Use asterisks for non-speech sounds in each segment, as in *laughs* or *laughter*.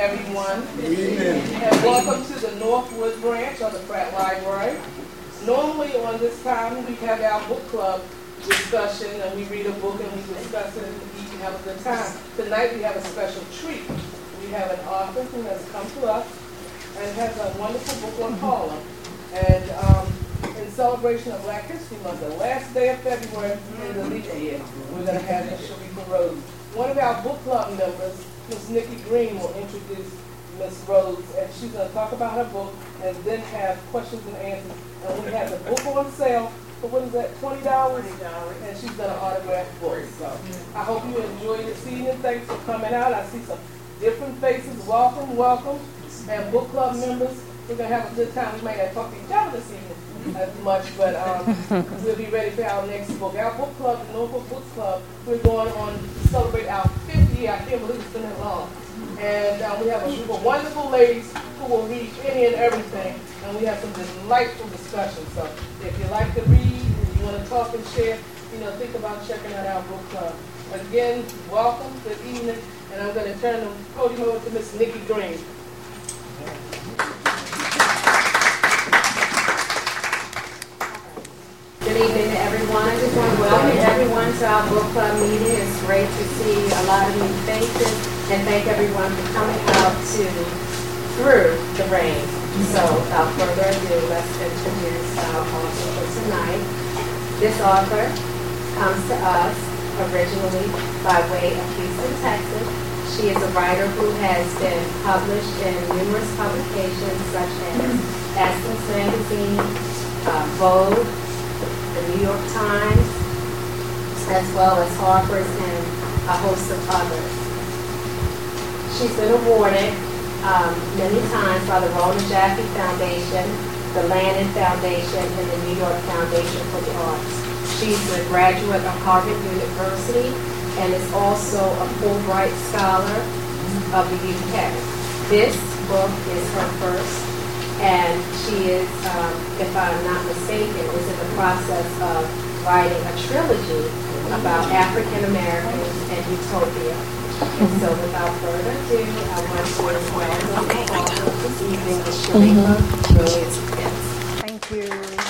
everyone. Evening. And welcome to the Northwood branch of the Pratt Library. Normally on this time we have our book club discussion and we read a book and we discuss it and and have a good time. Tonight we have a special treat. We have an author who has come to us and has a wonderful book on Harlem. And um, in celebration of Black History Month, the last day of February in the leap year, we're going to have Sharifa Rhodes. One of our book club members, Ms. Nikki Green, will introduce Ms. Rhodes, and she's going to talk about her book and then have questions and answers. And we have the book on sale for what is that, $20? $20. And she's going to autograph books. So I hope you enjoy this evening. Thanks for coming out. I see some different faces. Welcome, welcome. And book club members, we're going to have a good time. We might not talk to each other this evening as much, but um, *laughs* we'll be ready for our next book. Our book club, the Norfolk Books Club, we're going on to celebrate our fifth I can't believe it's been that long. And uh, we have a group of wonderful ladies who will read any and everything, and we have some delightful discussions. So if you like to read, if you want to talk and share, you know, think about checking out our book club. Again, welcome, good evening, and I'm going to turn the podium over to Miss Nikki Green. Evening to everyone. I just want to welcome everyone to our book club meeting. It's great to see a lot of new faces and thank everyone for coming out to Through the Rain. So without further ado, let's introduce our author for tonight. This author comes to us originally by way of Houston, Texas. She is a writer who has been published in numerous publications such as Essence Magazine, uh, Vogue, the New York Times, as well as Harper's and a host of others. She's been awarded um, many times by the Rona Jaffe Foundation, the Lannan Foundation, and the New York Foundation for the Arts. She's a graduate of Harvard University and is also a Fulbright Scholar of the UK. This book is her first and she is, um, if I'm not mistaken, is in the process of writing a trilogy about African Americans and utopia. And so without further ado, I want to welcome the author this evening, Sharifa Rhodes Thank you.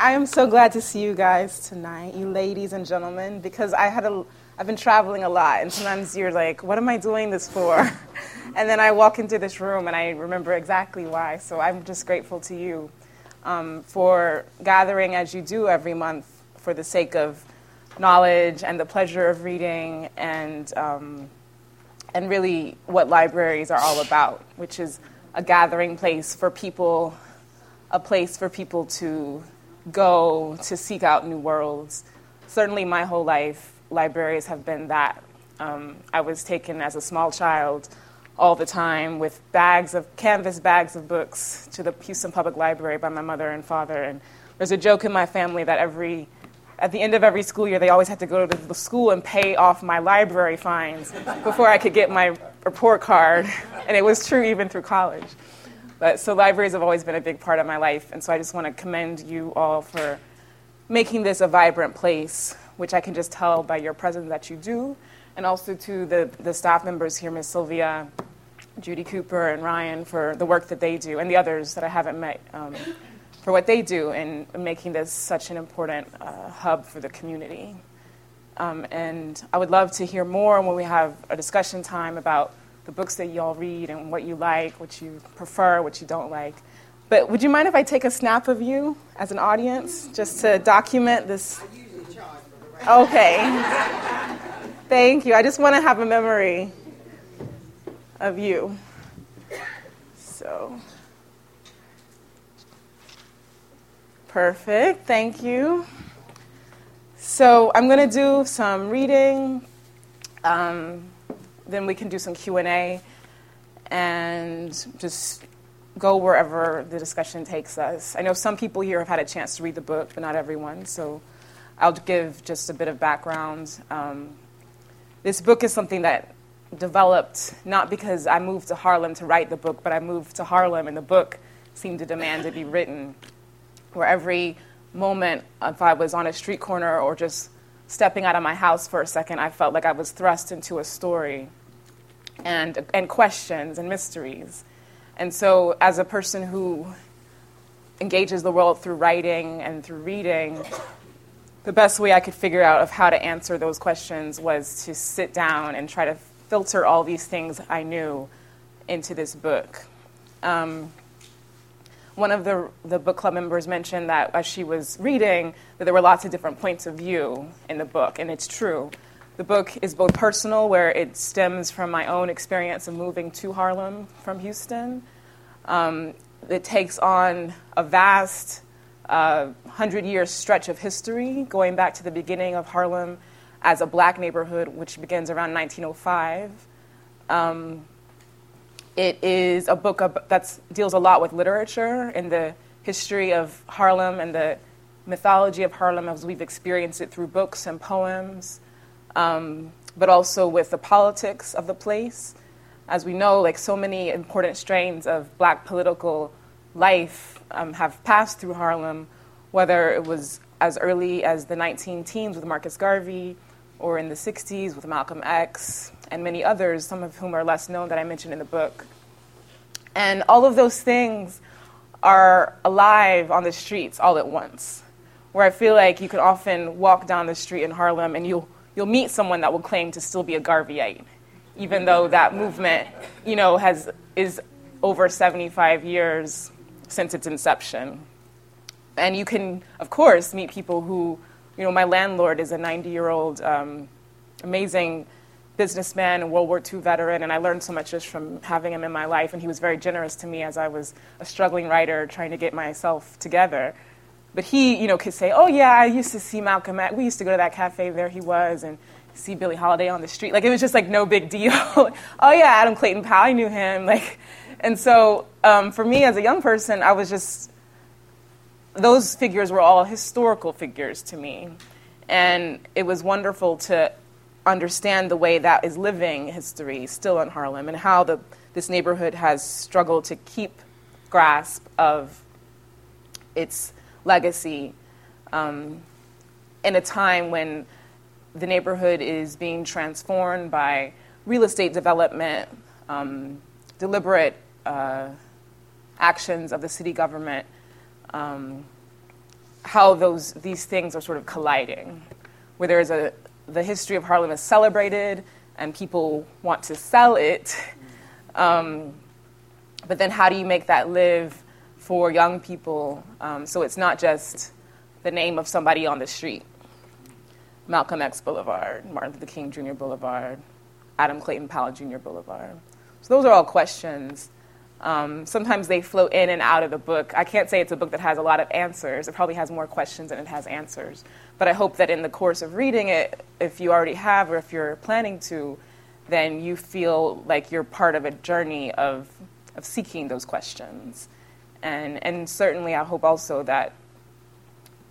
I am so glad to see you guys tonight, you ladies and gentlemen, because I had a I've been traveling a lot, and sometimes you're like, what am I doing this for? *laughs* and then I walk into this room and I remember exactly why. So I'm just grateful to you um, for gathering as you do every month for the sake of knowledge and the pleasure of reading and, um, and really what libraries are all about, which is a gathering place for people, a place for people to go to seek out new worlds. Certainly, my whole life, libraries have been that. Um, I was taken as a small child all the time with bags of canvas bags of books to the Houston Public Library by my mother and father. And there's a joke in my family that every at the end of every school year, they always had to go to the school and pay off my library fines before I could get my report card. *laughs* And it was true even through college. But so libraries have always been a big part of my life. And so I just want to commend you all for making this a vibrant place which I can just tell by your presence that you do, and also to the, the staff members here, Ms. Sylvia, Judy Cooper, and Ryan for the work that they do, and the others that I haven't met um, for what they do in making this such an important uh, hub for the community. Um, and I would love to hear more when we have a discussion time about the books that you all read and what you like, what you prefer, what you don't like. But would you mind if I take a snap of you as an audience just to document this? Okay. Thank you. I just want to have a memory of you. So, perfect. Thank you. So, I'm going to do some reading. Um, then we can do some Q&A and just go wherever the discussion takes us. I know some people here have had a chance to read the book, but not everyone. So I'll give just a bit of background. Um, this book is something that developed not because I moved to Harlem to write the book, but I moved to Harlem and the book seemed to demand to be written. Where every moment, if I was on a street corner or just stepping out of my house for a second, I felt like I was thrust into a story and, and questions and mysteries. And so, as a person who engages the world through writing and through reading, the best way I could figure out of how to answer those questions was to sit down and try to filter all these things I knew into this book. Um, one of the, the book club members mentioned that as she was reading, that there were lots of different points of view in the book, and it's true. The book is both personal, where it stems from my own experience of moving to Harlem from Houston. Um, it takes on a vast hundred year stretch of history, going back to the beginning of Harlem as a black neighborhood, which begins around 1905. Um, it is a book that deals a lot with literature and the history of Harlem and the mythology of Harlem as we've experienced it through books and poems, um, but also with the politics of the place. As we know, like so many important strains of black political life um, have passed through Harlem, whether it was as early as the 19 teens with Marcus Garvey, or in the 60s with Malcolm X, and many others, some of whom are less known that I mentioned in the book. And all of those things are alive on the streets all at once, where I feel like you can often walk down the street in Harlem and you'll, you'll meet someone that will claim to still be a Garveyite, even though that movement, you know, has, is over 75 years since its inception. And you can, of course, meet people who, you know, my landlord is a 90 year old um, amazing businessman and World War II veteran, and I learned so much just from having him in my life. And he was very generous to me as I was a struggling writer trying to get myself together. But he, you know, could say, "Oh yeah, I used to see Malcolm. X. We used to go to that cafe. There he was, and see Billie Holiday on the street. Like it was just like no big deal. *laughs* oh yeah, Adam Clayton Powell. I knew him. Like, and so um, for me as a young person, I was just those figures were all historical figures to me, and it was wonderful to understand the way that is living history still in Harlem and how the, this neighborhood has struggled to keep grasp of its legacy um, in a time when the neighborhood is being transformed by real estate development, um, deliberate uh, actions of the city government, um, how those, these things are sort of colliding, where there is a, the history of Harlem is celebrated and people want to sell it. Um, but then, how do you make that live for young people um, so it's not just the name of somebody on the street? Malcolm X Boulevard, Martin Luther King Jr. Boulevard, Adam Clayton Powell Jr. Boulevard. So, those are all questions. Um, sometimes they flow in and out of the book. I can't say it's a book that has a lot of answers. It probably has more questions than it has answers. But I hope that in the course of reading it, if you already have or if you're planning to, then you feel like you're part of a journey of, of seeking those questions. And, and certainly, I hope also that,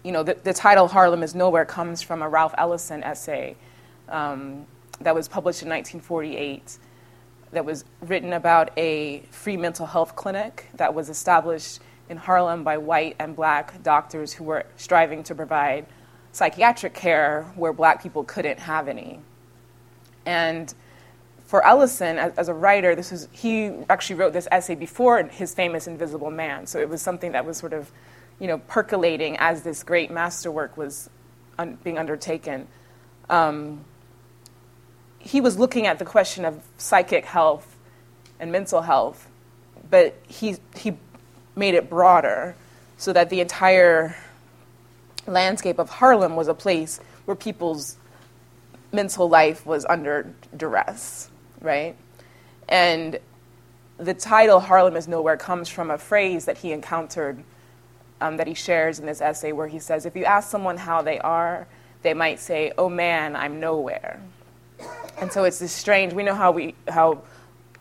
you know, the, the title Harlem is Nowhere comes from a Ralph Ellison essay um, that was published in 1948 that was written about a free mental health clinic that was established in Harlem by white and black doctors who were striving to provide psychiatric care where black people couldn't have any. And for Ellison, as, as, a writer, this was, he actually wrote this essay before his famous Invisible Man. So it was something that was sort of, you know, percolating as this great masterwork was un- being undertaken. Um, he was looking at the question of psychic health and mental health, but he, he made it broader so that the entire landscape of Harlem was a place where people's mental life was under duress, right? And the title Harlem is Nowhere comes from a phrase that he encountered um, that he shares in this essay where he says, If you ask someone how they are, they might say, Oh man, I'm nowhere. And so it's this strange, we know how we, how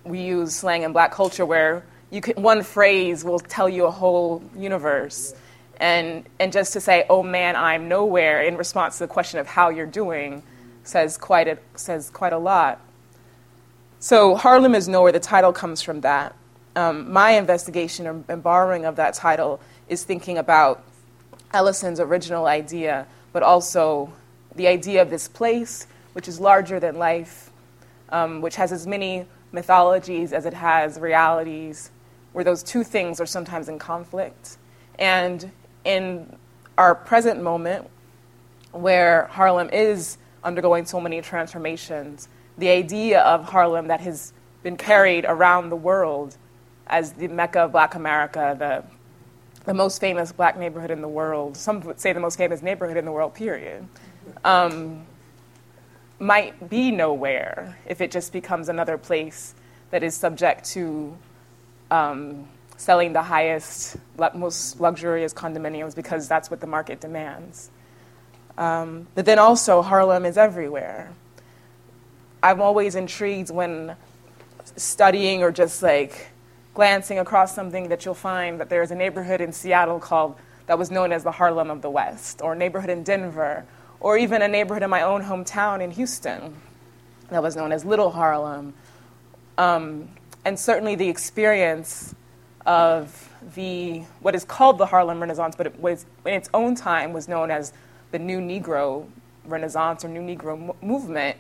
we use slang in black culture where you can, one phrase will tell you a whole universe. And, and just to say, oh man, I'm nowhere, in response to the question of how you're doing, says quite a, says quite a lot. So, Harlem is Nowhere, the title comes from that. Um, my investigation and borrowing of that title is thinking about Ellison's original idea, but also the idea of this place, which is larger than life, um, which has as many mythologies as it has realities, where those two things are sometimes in conflict. And in our present moment, where Harlem is undergoing so many transformations, the idea of Harlem that has been carried around the world as the Mecca of Black America, the, the most famous black neighborhood in the world, some would say the most famous neighborhood in the world, period, um, might be nowhere if it just becomes another place that is subject to um, selling the highest, most luxurious condominiums because that's what the market demands. Um, but then also, Harlem is everywhere. I'm always intrigued when studying or just like glancing across something that you'll find that there's a neighborhood in Seattle called that was known as the Harlem of the West, or a neighborhood in Denver, or even a neighborhood in my own hometown in Houston that was known as Little Harlem. Um, and certainly the experience of the what is called the Harlem Renaissance, but it was in its own time was known as the New Negro Renaissance or New Negro movement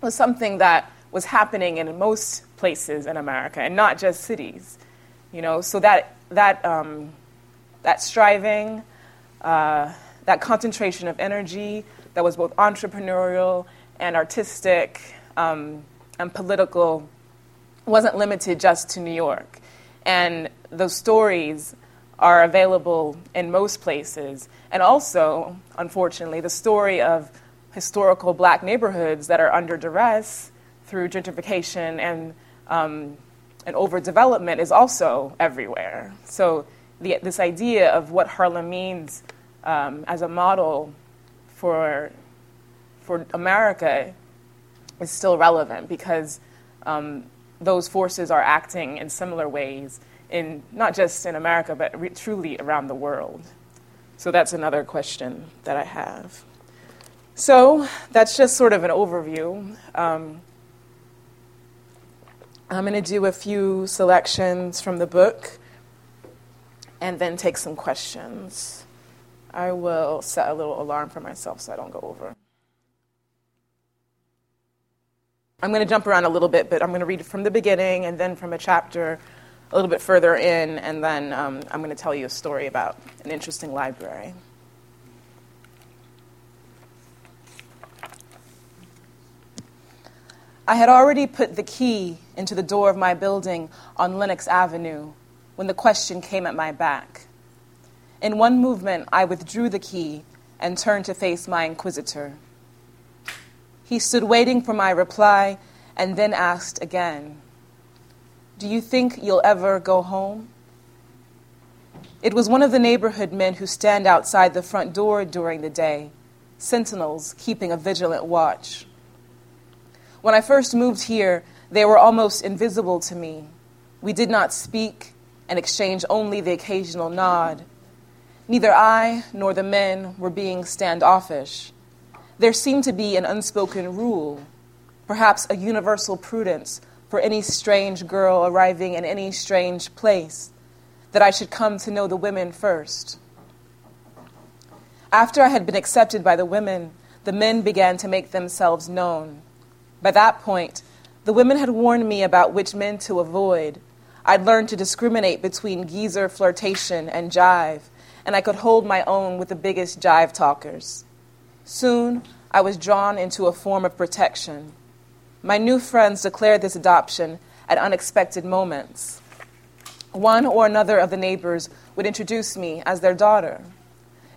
was something that was happening in most places in America and not just cities. You know, so that that um, that striving, uh, that concentration of energy that was both entrepreneurial and artistic um, and political wasn't limited just to New York. And those stories are available in most places. And also, unfortunately, the story of historical black neighborhoods that are under duress through gentrification and, um, and overdevelopment is also everywhere. So, the, this idea of what Harlem means um, as a model for, for America is still relevant because um, those forces are acting in similar ways in not just in America, but re- truly around the world. So that's another question that I have. So that's just sort of an overview. Um, I'm going to do a few selections from the book and then take some questions. I will set a little alarm for myself so I don't go over. I'm going to jump around a little bit, but I'm going to read from the beginning and then from a chapter a little bit further in, and then um, I'm going to tell you a story about an interesting library. I had already put the key into the door of my building on Lenox Avenue when the question came at my back. In one movement, I withdrew the key and turned to face my inquisitor. He stood waiting for my reply and then asked again, Do you think you'll ever go home? It was one of the neighborhood men who stand outside the front door during the day, sentinels keeping a vigilant watch. When I first moved here, they were almost invisible to me. We did not speak and exchange only the occasional nod. Neither I nor the men were being standoffish. There seemed to be an unspoken rule, perhaps a universal prudence for any strange girl arriving in any strange place, that I should come to know the women first. After I had been accepted by the women, the men began to make themselves known. By that point, the women had warned me about which men to avoid. I'd learned to discriminate between geezer flirtation and jive, and I could hold my own with the biggest jive talkers. Soon, I was drawn into a form of protection. My new friends declared this adoption at unexpected moments. One or another of the neighbors would introduce me as their daughter.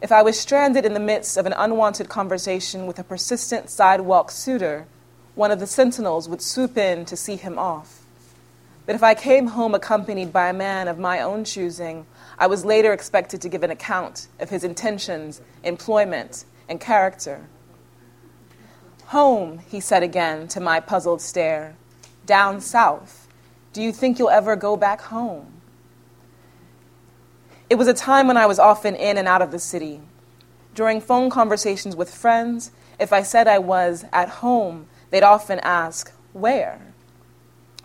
If I was stranded in the midst of an unwanted conversation with a persistent sidewalk suitor, one of the sentinels would swoop in to see him off. But if I came home accompanied by a man of my own choosing, I was later expected to give an account of his intentions, employment, and character. Home, he said again to my puzzled stare. Down south. Do you think you'll ever go back home? It was a time when I was often in and out of the city. During phone conversations with friends, if I said I was at home, they'd often ask, Where?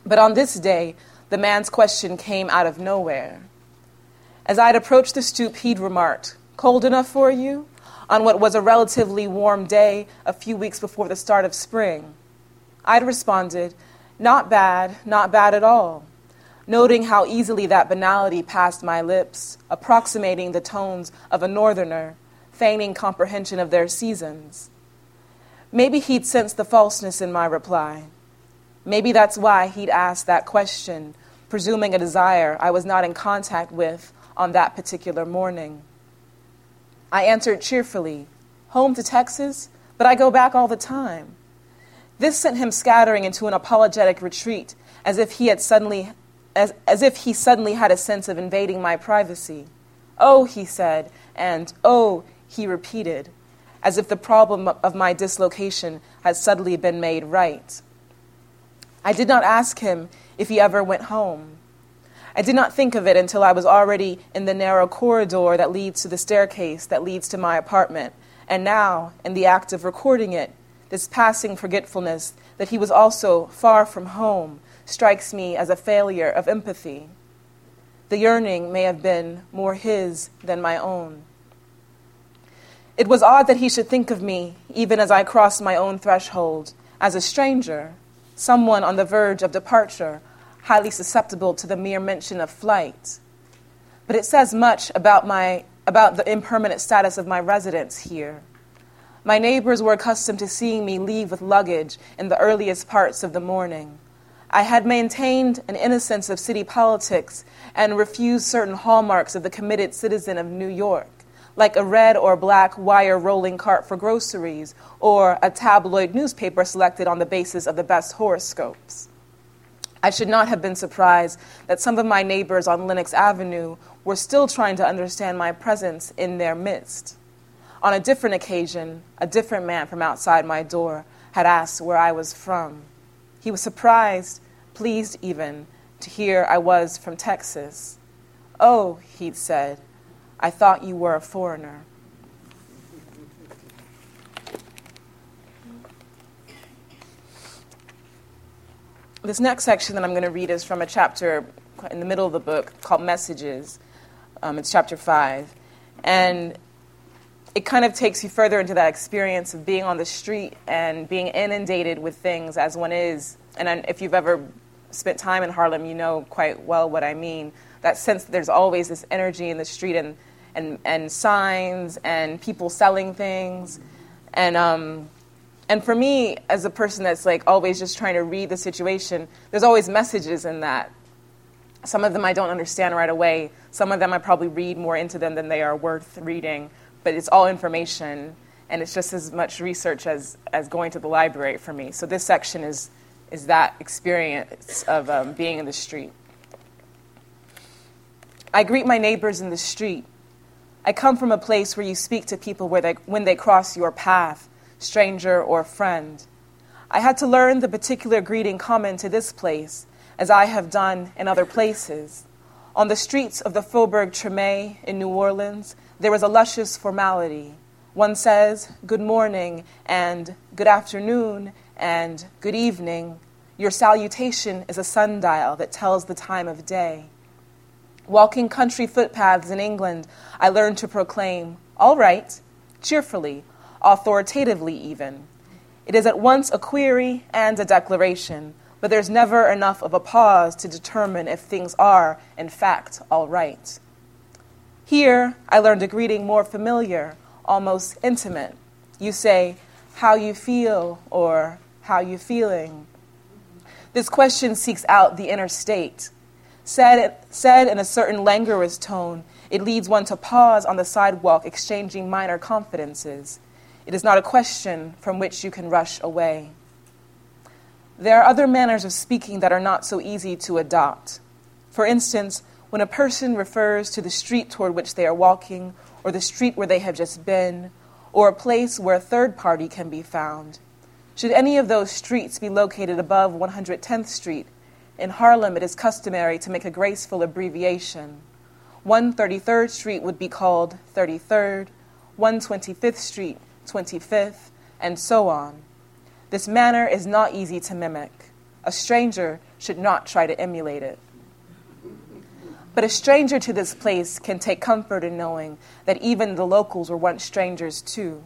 But on this day, the man's question came out of nowhere. As I'd approached the stoop, he'd remarked, Cold enough for you? on what was a relatively warm day a few weeks before the start of spring. I'd responded, Not bad, not bad at all, noting how easily that banality passed my lips, approximating the tones of a northerner, feigning comprehension of their seasons. Maybe he'd sensed the falseness in my reply. Maybe that's why he'd asked that question, presuming a desire I was not in contact with on that particular morning. I answered cheerfully, Home to Texas? But I go back all the time. This sent him scattering into an apologetic retreat, as if he had suddenly as, as if he suddenly had a sense of invading my privacy. Oh, he said, and oh, he repeated, as if the problem of my dislocation had suddenly been made right. I did not ask him if he ever went home. I did not think of it until I was already in the narrow corridor that leads to the staircase that leads to my apartment, and now, in the act of recording it, this passing forgetfulness that he was also far from home strikes me as a failure of empathy. The yearning may have been more his than my own. It was odd that he should think of me, even as I crossed my own threshold, as a stranger, someone on the verge of departure highly susceptible to the mere mention of flight. But it says much about, my, about the impermanent status of my residence here. My neighbors were accustomed to seeing me leave with luggage in the earliest parts of the morning. I had maintained an innocence of city politics and refused certain hallmarks of the committed citizen of New York, like a red or black wire rolling cart for groceries or a tabloid newspaper selected on the basis of the best horoscopes. I should not have been surprised that some of my neighbors on Lenox Avenue were still trying to understand my presence in their midst. On a different occasion, a different man from outside my door had asked where I was from. He was surprised, pleased even, to hear I was from Texas. Oh, he'd said, I thought you were a foreigner. This next section that I'm going to read is from a chapter in the middle of the book called Messages. Um, it's chapter 5. And it kind of takes you further into that experience of being on the street and being inundated with things as one is. And if you've ever spent time in Harlem, you know quite well what I mean. That sense that there's always this energy in the street and, and, and signs and people selling things. And um, and for me, as a person that's like always just trying to read the situation, there's always messages in that. Some of them I don't understand right away. Some of them I probably read more into them than they are worth reading. But it's all information, and it's just as much research as, as going to the library for me. So this section is, is that experience of um, being in the street. I greet my neighbors in the street. I come from a place where you speak to people where they, when they cross your path stranger, or friend. I had to learn the particular greeting common to this place, as I have done in other places. On the streets of the Faubourg Treme in New Orleans, there is a luscious formality. One says, Good morning, and Good afternoon, and Good evening. Your salutation is a sundial that tells the time of day. Walking country footpaths in England, I learned to proclaim, All right, cheerfully, authoritatively, even. It is at once a query and a declaration, but there's never enough of a pause to determine if things are, in fact, all right. Here, I learned a greeting more familiar, almost intimate. You say, How you feel, or How you feeling? This question seeks out the inner state. Said, said in a certain languorous tone, it leads one to pause on the sidewalk, exchanging minor confidences. It is not a question from which you can rush away. There are other manners of speaking that are not so easy to adopt. For instance, when a person refers to the street toward which they are walking, or the street where they have just been, or a place where a third party can be found. Should any of those streets be located above 110th Street, in Harlem it is customary to make a graceful abbreviation. 133rd Street would be called 33rd, 125th Street 25th, and so on. This manner is not easy to mimic. A stranger should not try to emulate it. But a stranger to this place can take comfort in knowing that even the locals were once strangers too.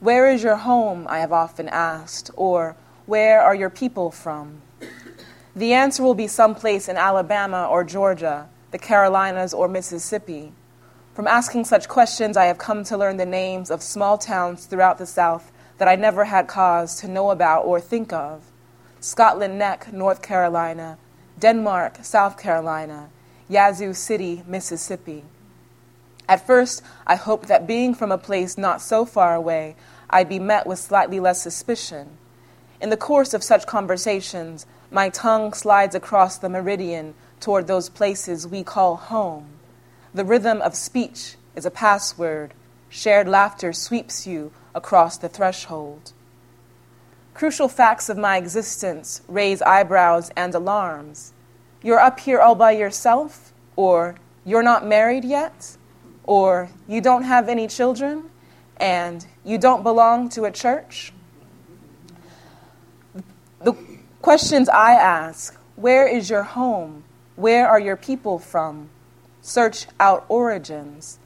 Where is your home? I have often asked, or where are your people from? The answer will be someplace in Alabama or Georgia, the Carolinas or Mississippi. From asking such questions, I have come to learn the names of small towns throughout the South that I never had cause to know about or think of Scotland Neck, North Carolina, Denmark, South Carolina, Yazoo City, Mississippi. At first, I hoped that being from a place not so far away, I'd be met with slightly less suspicion. In the course of such conversations, my tongue slides across the meridian toward those places we call home. The rhythm of speech is a password. Shared laughter sweeps you across the threshold. Crucial facts of my existence raise eyebrows and alarms. You're up here all by yourself, or you're not married yet, or you don't have any children, and you don't belong to a church. The questions I ask where is your home? Where are your people from? Search out origins.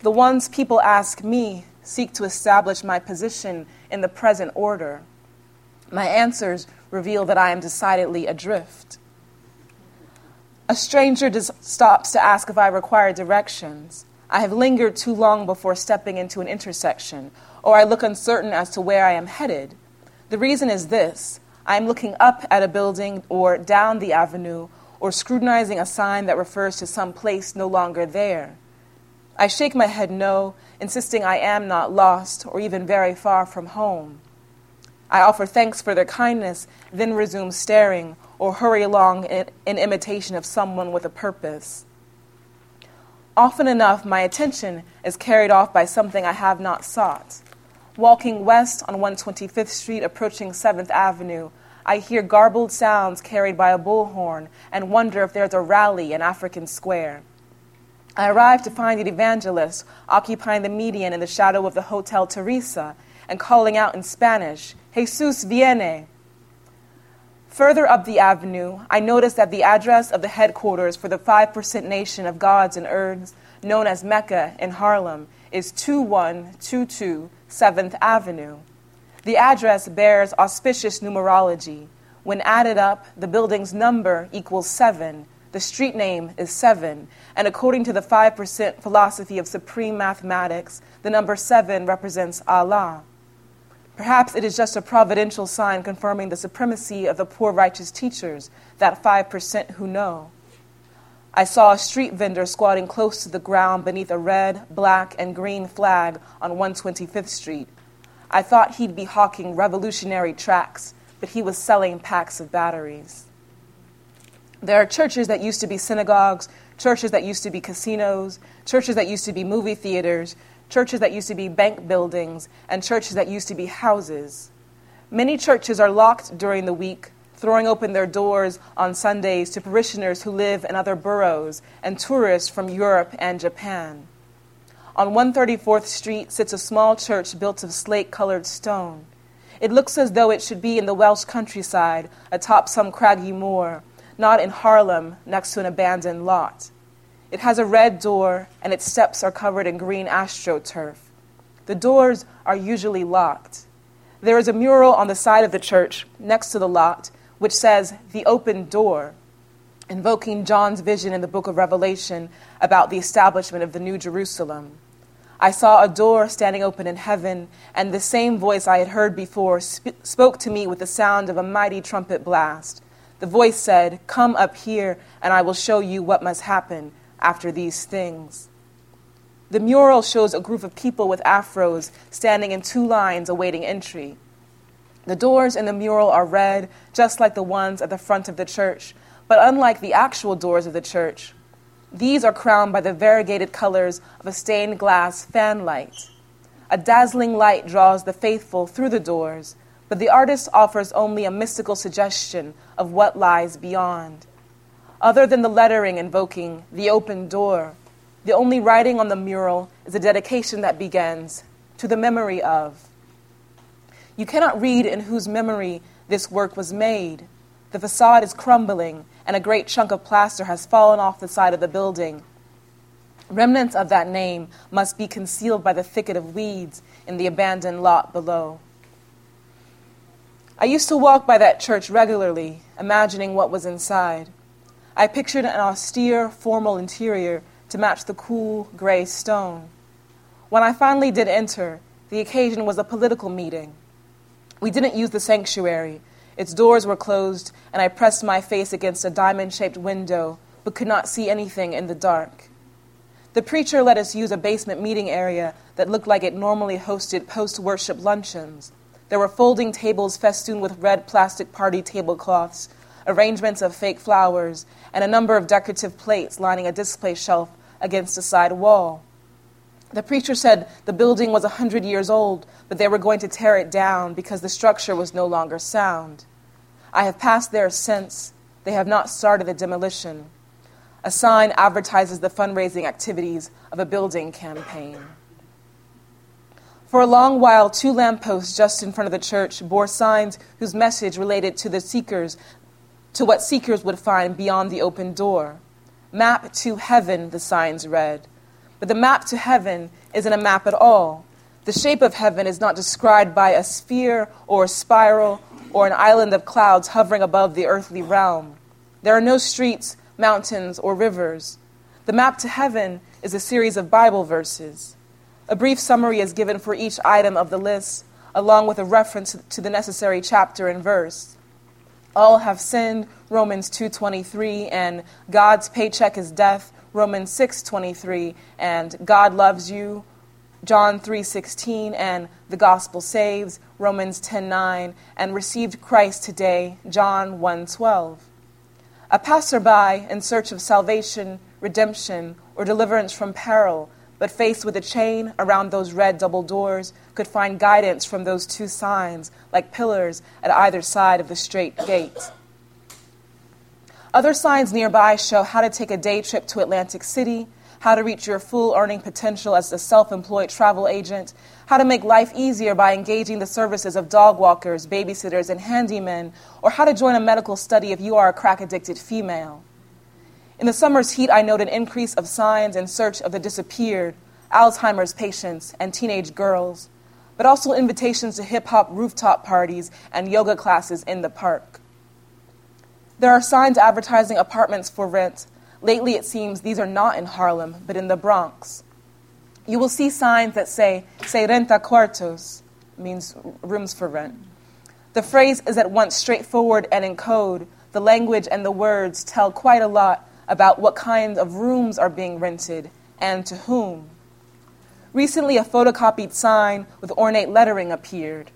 The ones people ask me seek to establish my position in the present order. My answers reveal that I am decidedly adrift. A stranger stops to ask if I require directions. I have lingered too long before stepping into an intersection, or I look uncertain as to where I am headed. The reason is this I am looking up at a building or down the avenue or scrutinizing a sign that refers to some place no longer there. I shake my head no, insisting I am not lost or even very far from home. I offer thanks for their kindness, then resume staring or hurry along in, in, imitation of someone with a purpose. Often enough, my attention is carried off by something I have not sought. Walking west on 125th Street, approaching 7th Avenue, I hear garbled sounds carried by a bullhorn and wonder if there's a rally in African Square. I arrive to find an evangelist occupying the median in the shadow of the Hotel Theresa and calling out in Spanish, Jesus viene. Further up the avenue, I notice that the address of the headquarters for the 5% nation of gods and earths, known as Mecca in Harlem, is 2122 7th Avenue. The address bears auspicious numerology. When added up, the building's number equals seven. The street name is seven. And according to the 5% philosophy of supreme mathematics, the number seven represents Allah. Perhaps it is just a providential sign confirming the supremacy of the poor righteous teachers, that 5% who know. I saw a street vendor squatting close to the ground beneath a red, black, and green flag on 125th Street. I thought he'd be hawking revolutionary tracts, but he was selling packs of batteries. There are churches that used to be synagogues, churches that used to be casinos, churches that used to be movie theaters, churches that used to be bank buildings, and churches that used to be houses. Many churches are locked during the week, throwing open their doors on Sundays to parishioners who live in other boroughs and tourists from Europe and Japan. On 134th Street sits a small church built of slate colored stone. It looks as though it should be in the Welsh countryside, atop some craggy moor, not in Harlem next to an abandoned lot. It has a red door, and its steps are covered in green astroturf. The doors are usually locked. There is a mural on the side of the church next to the lot which says, The Open Door, invoking John's vision in the book of Revelation about the establishment of the New Jerusalem. I saw a door standing open in heaven, and the same voice I had heard before sp- spoke to me with the sound of a mighty trumpet blast. The voice said, Come up here, and I will show you what must happen after these things. The mural shows a group of people with afros standing in two lines awaiting entry. The doors in the mural are red, just like the ones at the front of the church, but unlike the actual doors of the church, these are crowned by the variegated colors of a stained glass fanlight. A dazzling light draws the faithful through the doors, but the artist offers only a mystical suggestion of what lies beyond. Other than the lettering invoking the open door, the only writing on the mural is a dedication that begins to the memory of. You cannot read in whose memory this work was made, The facade is crumbling, and a great chunk of plaster has fallen off the side of the building. Remnants of that name must be concealed by the thicket of weeds in the abandoned lot below. I used to walk by that church regularly, imagining what was inside. I pictured an austere, formal interior to match the cool, gray stone. When I finally did enter, the occasion was a political meeting. We didn't use the sanctuary. Its doors were closed, and I pressed my face against a diamond shaped window, but could not see anything in the dark. The preacher let us use a basement meeting area that looked like it normally hosted post worship luncheons. There were folding tables festooned with red plastic party tablecloths, arrangements of fake flowers, and a number of decorative plates lining a display shelf against a side wall. The preacher said the building was a hundred years old, but they were going to tear it down because the structure was no longer sound. I have passed there since. They have not started the demolition. A sign advertises the fundraising activities of a building campaign. For a long while, two lampposts just in front of the church bore signs whose message related to the seekers, to what seekers would find beyond the open door. Map to heaven, the signs read. But the map to heaven isn't a map at all. The shape of heaven is not described by a sphere or a spiral or an island of clouds hovering above the earthly realm. There are no streets, mountains, or rivers. The map to heaven is a series of Bible verses. A brief summary is given for each item of the list, along with a reference to the necessary chapter and verse. All have sinned, Romans 2:23, and God's paycheck is death, Romans 6:23, and God loves you, John 3:16, and the gospel saves, Romans 10:9, and received Christ today, John 1:12. A passerby in search of salvation, redemption, or deliverance from peril, but faced with a chain around those red double doors, could find guidance from those two signs, like pillars at either side of the straight gate. Other signs nearby show how to take a day trip to Atlantic City, how to reach your full earning potential as a self employed travel agent, how to make life easier by engaging the services of dog walkers, babysitters, and handymen, or how to join a medical study if you are a crack addicted female. In the summer's heat, I noted an increase of signs in search of the disappeared, Alzheimer's patients, and teenage girls, but also invitations to hip hop rooftop parties and yoga classes in the park. There are signs advertising apartments for rent. Lately, it seems these are not in Harlem, but in the Bronx you will see signs that say, se renta cuartos, means rooms for rent. The phrase is at once straightforward and in code. The language and the words tell quite a lot about what kinds of rooms are being rented and to whom. Recently, a photocopied sign with ornate lettering appeared.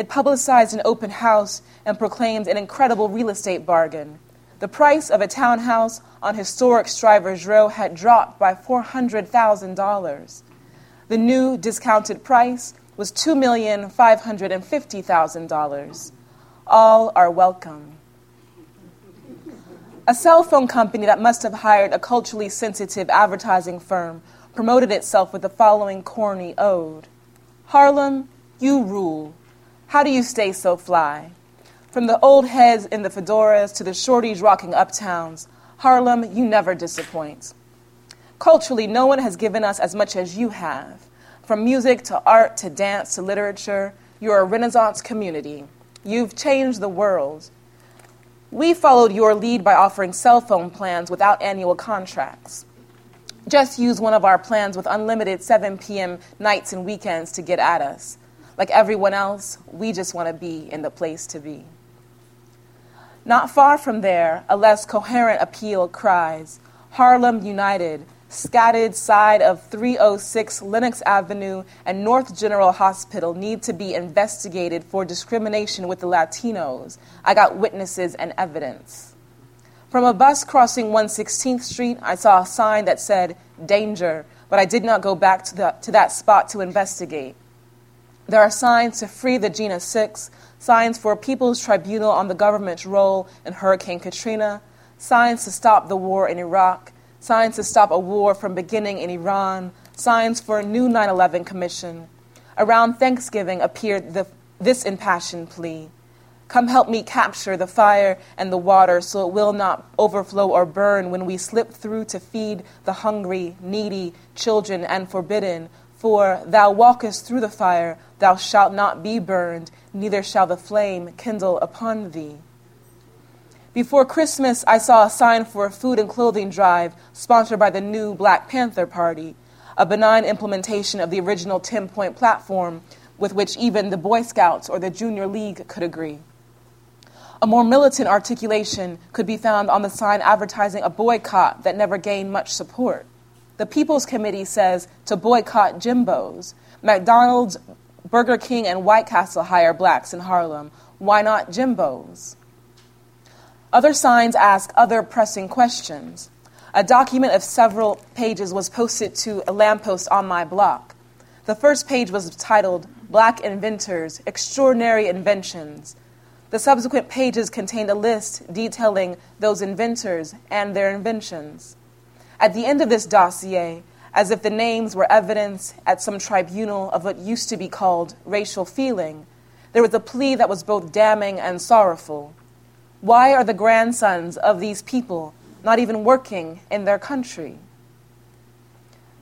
It publicized an open house and proclaimed an incredible real estate bargain. The price of a townhouse on historic Strivers Row had dropped by $400,000. The new discounted price was $2,550,000. All are welcome. A cell phone company that must have hired a culturally sensitive advertising firm promoted itself with the following corny ode Harlem, you rule. How do you stay so fly? From the old heads in the fedoras to the shorties rocking uptowns, Harlem, you never disappoint. Culturally, no one has given us as much as you have. From music to art to dance to literature, you're a Renaissance community. You've changed the world. We followed your lead by offering cell phone plans without annual contracts. Just use one of our plans with unlimited 7 p.m. nights and weekends to get at us. Like everyone else, we just want to be in the place to be. Not far from there, a less coherent appeal cries Harlem United, scattered side of 306 Lenox Avenue and North General Hospital need to be investigated for discrimination with the Latinos. I got witnesses and evidence. From a bus crossing 116th Street, I saw a sign that said, Danger, but I did not go back to, the, to that spot to investigate. There are signs to free the Jena Six, signs for a People's Tribunal on the government's role in Hurricane Katrina, signs to stop the war in Iraq, signs to stop a war from beginning in Iran, signs for a new 9 11 commission. Around Thanksgiving appeared the, this impassioned plea Come help me capture the fire and the water so it will not overflow or burn when we slip through to feed the hungry, needy, children, and forbidden. For thou walkest through the fire, thou shalt not be burned, neither shall the flame kindle upon thee. Before Christmas, I saw a sign for a food and clothing drive sponsored by the new Black Panther Party, a benign implementation of the original 10 point platform with which even the Boy Scouts or the Junior League could agree. A more militant articulation could be found on the sign advertising a boycott that never gained much support. The People's Committee says to boycott Jimbos. McDonald's, Burger King, and White Castle hire blacks in Harlem. Why not Jimbos? Other signs ask other pressing questions. A document of several pages was posted to a lamppost on my block. The first page was titled Black Inventors Extraordinary Inventions the subsequent pages contained a list detailing those inventors and their inventions. At the end of this dossier, as if the names were evidence at some tribunal of what used to be called racial feeling, there was a plea that was both damning and sorrowful. Why are the grandsons of these people not even working in their country?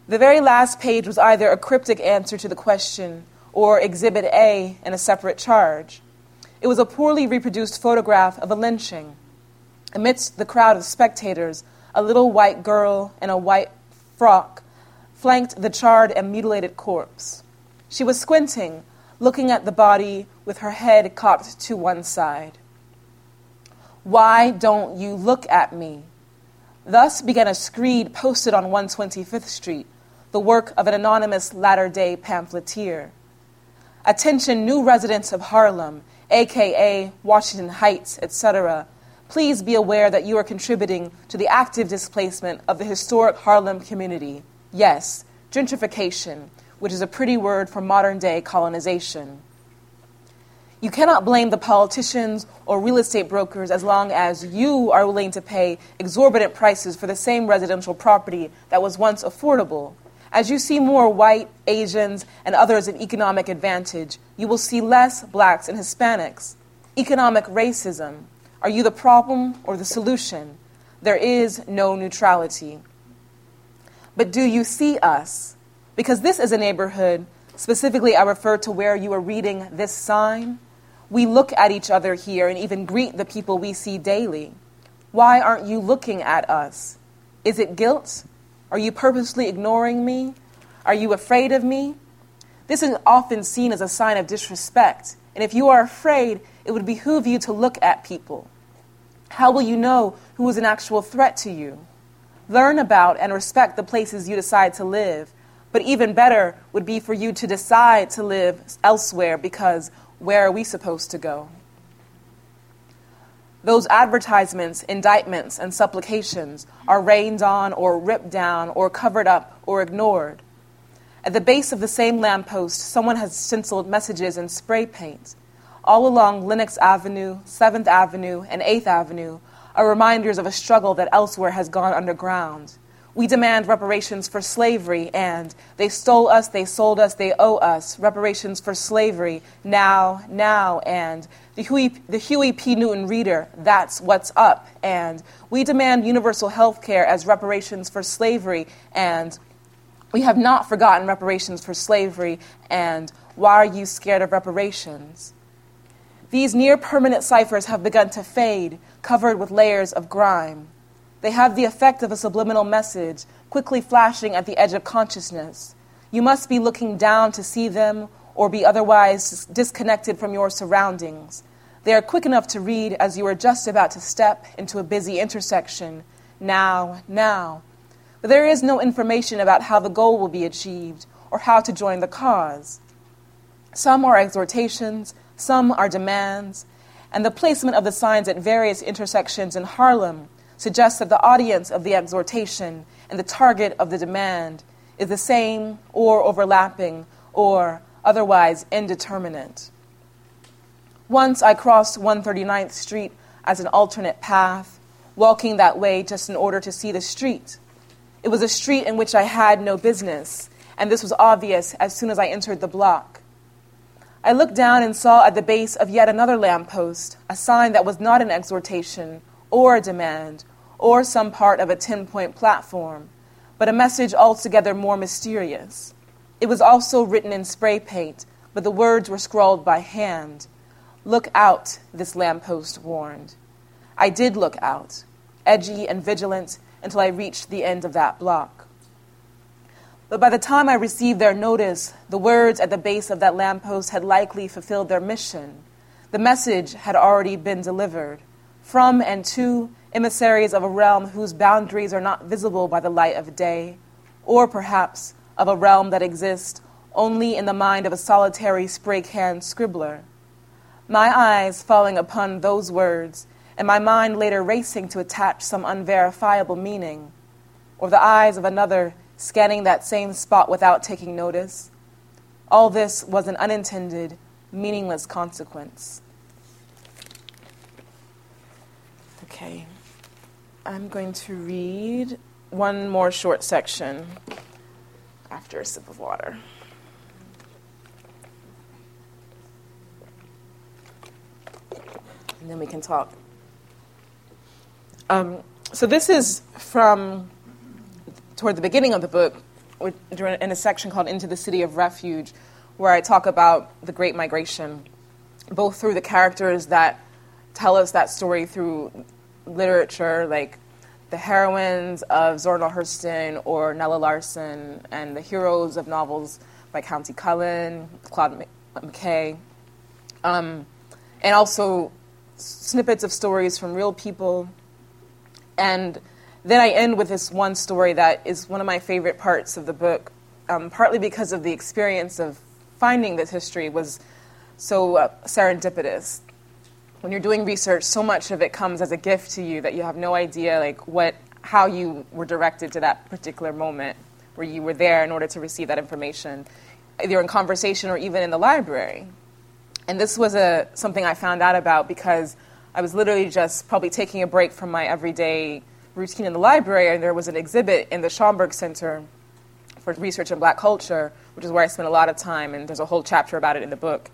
The very last page was either a cryptic answer to the question or Exhibit A in a separate charge. It was a poorly reproduced photograph of a lynching. Amidst the crowd of spectators, a little white girl in a white frock flanked the charred and mutilated corpse. She was squinting, looking at the body with her head cocked to one side. Why don't you look at me? Thus began a screed posted on 125th Street, the work of an anonymous latter day pamphleteer. Attention, new residents of Harlem aka Washington Heights, etc., please be aware that you are contributing to the active displacement of the historic Harlem community. Yes, gentrification, which is a pretty word for modern day colonization. You cannot blame the politicians or real estate brokers as long as you are willing to pay exorbitant prices for the same residential property that was once affordable. As you see more white, Asians, and others in economic advantage, you will see less blacks and Hispanics. Economic racism. Are you the problem or the solution? There is no neutrality. But do you see us? Because this is a neighborhood, specifically, I refer to where you are reading this sign. We look at each other here and even greet the people we see daily. Why aren't you looking at us? Is it guilt? Are you purposely ignoring me? Are you afraid of me? This is often seen as a sign of disrespect, and if you are afraid, it would behoove you to look at people. How will you know who is an actual threat to you? Learn about and respect the places you decide to live, but even better would be for you to decide to live elsewhere because where are we supposed to go? Those advertisements, indictments, and supplications are rained on or ripped down or covered up or ignored. At the base of the same lamppost, someone has stenciled messages in spray paint. All along Lenox Avenue, 7th Avenue, and 8th Avenue are reminders of a struggle that elsewhere has gone underground. We demand reparations for slavery, and they stole us, they sold us, they owe us. Reparations for slavery, now, now, and the Huey, the Huey P. Newton reader, that's what's up. And we demand universal health care as reparations for slavery, and we have not forgotten reparations for slavery, and why are you scared of reparations? These near permanent ciphers have begun to fade, covered with layers of grime. They have the effect of a subliminal message, quickly flashing at the edge of consciousness. You must be looking down to see them or be otherwise disconnected from your surroundings. They are quick enough to read as you are just about to step into a busy intersection. Now, now. But there is no information about how the goal will be achieved or how to join the cause. Some are exhortations, some are demands, and the placement of the signs at various intersections in Harlem suggests that the audience of the exhortation and the target of the demand is the same or overlapping or otherwise indeterminate. Once I crossed 139th Street as an alternate path, walking that way just in order to see the street. It was a street in which I had no business, and this was obvious as soon as I entered the block. I looked down and saw at the base of yet another lamppost a sign that was not an exhortation or a demand or some part of a 10 point platform, but a message altogether more mysterious. It was also written in spray paint, but the words were scrawled by hand. Look out, this lamppost warned. I did look out, edgy and vigilant, until I reached the end of that block. But by the time I received their notice, the words at the base of that lamppost had likely fulfilled their mission. The message had already been delivered from and to emissaries of a realm whose boundaries are not visible by the light of day, or perhaps of a realm that exists only in the mind of a solitary spray can scribbler. My eyes falling upon those words, and my mind later racing to attach some unverifiable meaning, or the eyes of another scanning that same spot without taking notice. All this was an unintended, meaningless consequence. Okay, I'm going to read one more short section after a sip of water. And then we can talk. Um, so, this is from toward the beginning of the book, in a section called Into the City of Refuge, where I talk about the Great Migration, both through the characters that tell us that story through literature, like the heroines of Zora Neale Hurston or Nella Larsen, and the heroes of novels by Countee Cullen, Claude McKay, um, and also snippets of stories from real people. And then I end with this one story that is one of my favorite parts of the book, um, partly because of the experience of finding this history was so uh, serendipitous. When you're doing research, so much of it comes as a gift to you that you have no idea, like what, how you were directed to that particular moment where you were there in order to receive that information, either in conversation or even in the library. And this was a something I found out about because I was literally just probably taking a break from my everyday routine in the library, and there was an exhibit in the Schomburg Center for Research in Black Culture, which is where I spent a lot of time, and there's a whole chapter about it in the book.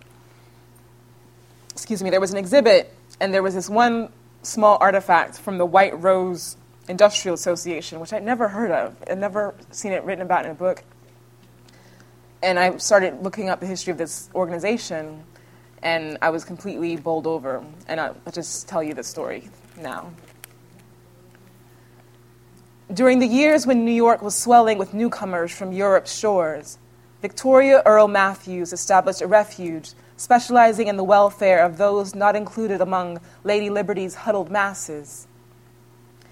Excuse me, there was an exhibit, and there was this one small artifact from the White Rose Industrial Association, which I'd never heard of. I'd never seen it written about in a book. And I started looking up the history of this organization, and I was completely bowled over. And I'll just tell you the story now. During the years when New York was swelling with newcomers from Europe's shores, Victoria Earle Matthews established a refuge specializing in the welfare of those not included among Lady Liberty's huddled masses.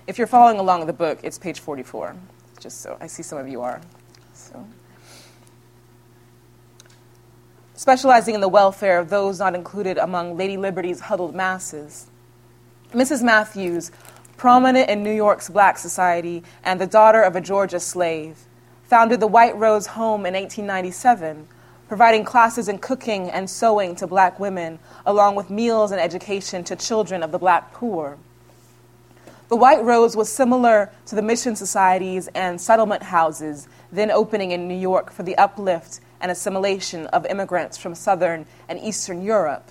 If you're following along the book, it's page 44, just so I see some of you are. So. Specializing in the welfare of those not included among Lady Liberty's huddled masses. Mrs. Matthews prominent in New York's black society and the daughter of a Georgia slave, founded the White Rose Home in 1897, providing classes in cooking and sewing to black women, along with meals and education to children of the black poor. The White Rose was similar to the mission societies and settlement houses then opening in New York for the uplift and assimilation of immigrants from Southern and Eastern Europe.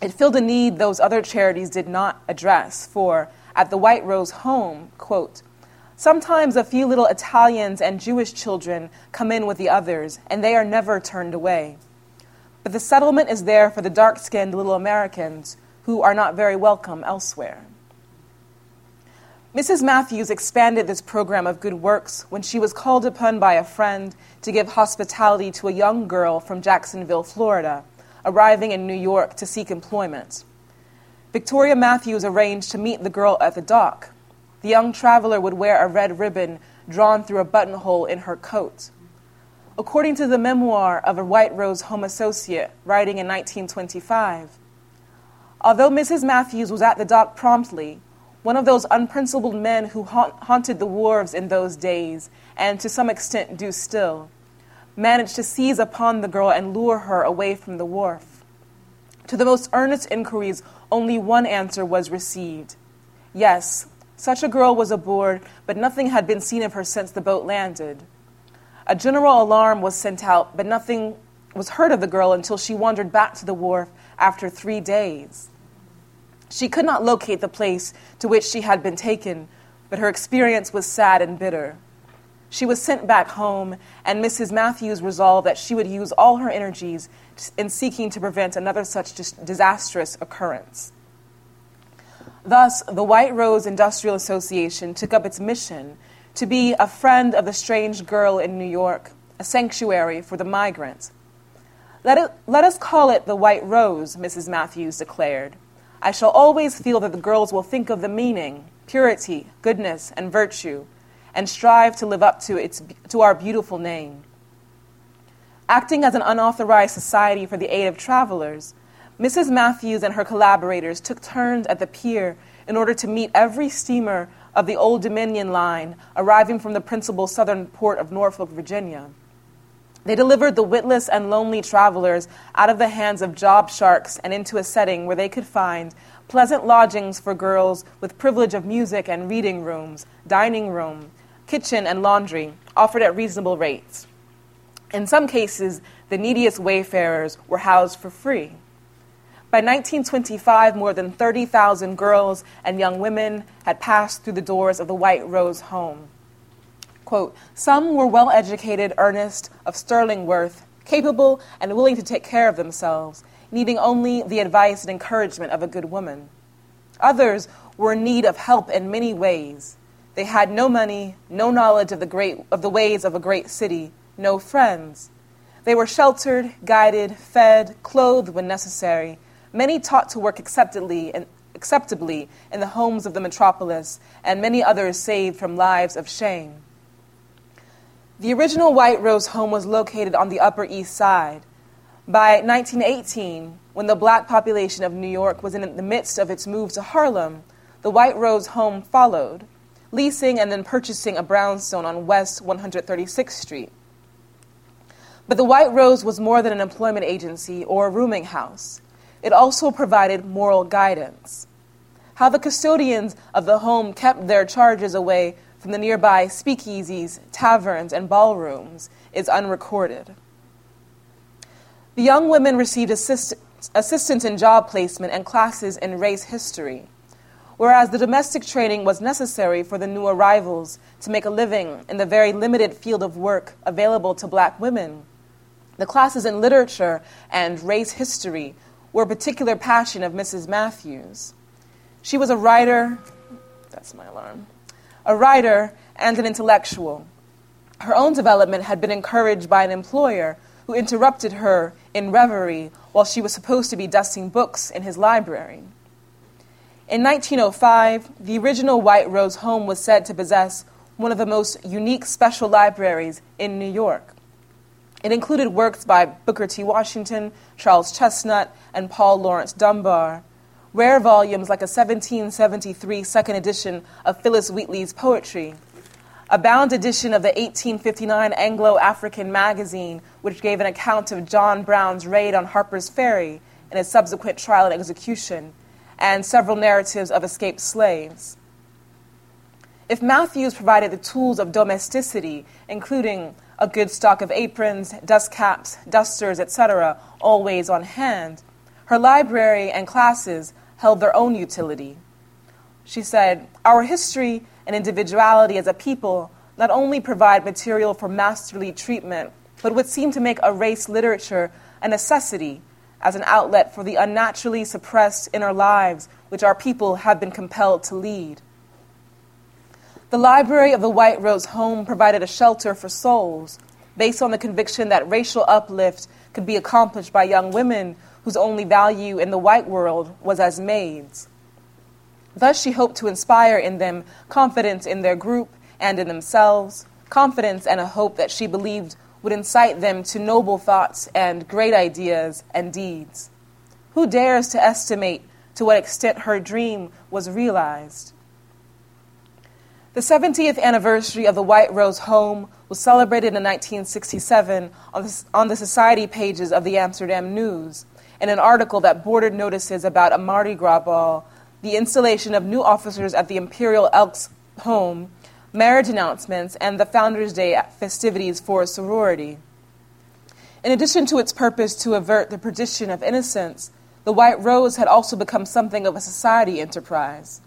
It filled a need those other charities did not address for, at the White Rose home, quote, Sometimes a few little Italians and Jewish children come in with the others, and they are never turned away. But the settlement is there for the dark skinned little Americans who are not very welcome elsewhere. Mrs. Matthews expanded this program of good works when she was called upon by a friend to give hospitality to a young girl from Jacksonville, Florida, arriving in New York to seek employment. Victoria Matthews arranged to meet the girl at the dock. The young traveler would wear a red ribbon drawn through a buttonhole in her coat. According to the memoir of a White Rose home associate writing in 1925, although Mrs. Matthews was at the dock promptly, one of those unprincipled men who ha- haunted the wharves in those days, and to some extent do still, managed to seize upon the girl and lure her away from the wharf. To the most earnest inquiries only one answer was received. Yes, such a girl was aboard, but nothing had been seen of her since the boat landed. A general alarm was sent out, but nothing was heard of the girl until she wandered back to the wharf after three days. She could not locate the place to which she had been taken, but her experience was sad and bitter. She was sent back home, and Mrs. Matthews resolved that she would use all her energies in seeking to prevent another such dis- disastrous occurrence. Thus, the White Rose Industrial Association took up its mission to be a friend of the strange girl in New York, a sanctuary for the migrant. Let, it, let us call it the White Rose, Mrs. Matthews declared. I shall always feel that the girls will think of the meaning, purity, goodness, and virtue and strive to live up to, its, to our beautiful name. Acting as an unauthorized society for the aid of travelers, Mrs. Matthews and her collaborators took turns at the pier in order to meet every steamer of the Old Dominion line arriving from the principal southern port of Norfolk, Virginia. They delivered the witless and lonely travelers out of the hands of job sharks and into a setting where they could find pleasant lodgings for girls with privilege of music and reading rooms, dining room, kitchen, and laundry offered at reasonable rates. In some cases, the neediest wayfarers were housed for free. By 1925, more than 30,000 girls and young women had passed through the doors of the White Rose home. Quote, Some were well educated, earnest, of sterling worth, capable and willing to take care of themselves, needing only the advice and encouragement of a good woman. Others were in need of help in many ways. They had no money, no knowledge of the, great, of the ways of a great city, no friends. They were sheltered, guided, fed, clothed when necessary, many taught to work acceptably, and, acceptably in the homes of the metropolis, and many others saved from lives of shame. The original White Rose home was located on the Upper East Side. By 1918, when the black population of New York was in the midst of its move to Harlem, the White Rose home followed leasing and then purchasing a brownstone on West 136th Street. But the White Rose was more than an employment agency or a rooming house. It also provided moral guidance. How the custodians of the home kept their charges away from the nearby speakeasies, taverns, and ballrooms is unrecorded. The young women received assist- assistance in job placement and classes in race history whereas the domestic training was necessary for the new arrivals to make a living in the very limited field of work available to black women. The classes in literature and race history were a particular passion of Mrs. Matthews. She was a writer, that's my alarm, a writer and an intellectual. Her own development had been encouraged by an employer who interrupted her in reverie while she was supposed to be dusting books in his library. In 1905, the original White Rose home was said to possess one of the most unique special libraries in New York. It included works by Booker T. Washington, Charles Chesnutt, and Paul Laurence Dunbar, rare volumes like a 1773 second edition of Phyllis Wheatley's poetry, a bound edition of the 1859 Anglo African magazine, which gave an account of John Brown's raid on Harper's Ferry and his subsequent trial and execution and several narratives of escaped slaves. If Matthews provided the tools of domesticity, including a good stock of aprons, dust caps, dusters, etc., always on hand, her library and classes held their own utility. She said, Our history and individuality as a people not only provide material for masterly treatment, but would seem to make a race literature a necessity as an outlet for the unnaturally suppressed inner lives which our people have been compelled to lead. The library of the White Rose home provided a shelter for souls based on the conviction that racial uplift could be accomplished by young women whose only value in the white world was as maids. Thus, she hoped to inspire in them confidence in their group and in themselves, confidence and a hope that she believed would incite them to noble thoughts and great ideas and deeds. Who dares to estimate to what extent her dream was realized? The 70th anniversary of the White Rose home was celebrated in 1967 on the, society pages of the Amsterdam News in an article that bordered notices about a Mardi Gras ball, the installation of new officers at the Imperial Elks home, marriage announcements, and the Founders Day festivities for a sorority. In addition to its purpose to avert the perdition of innocence, the White Rose had also become something of a society enterprise.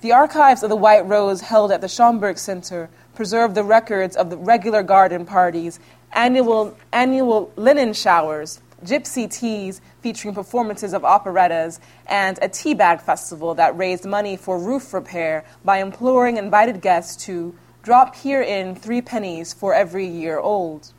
The archives of the White Rose held at the Schomburg Center preserve the records of the regular garden parties, annual, annual linen showers, gypsy teas featuring performances of operettas, and a tea bag festival that raised money for roof repair by imploring invited guests to drop here in three pennies for every year old.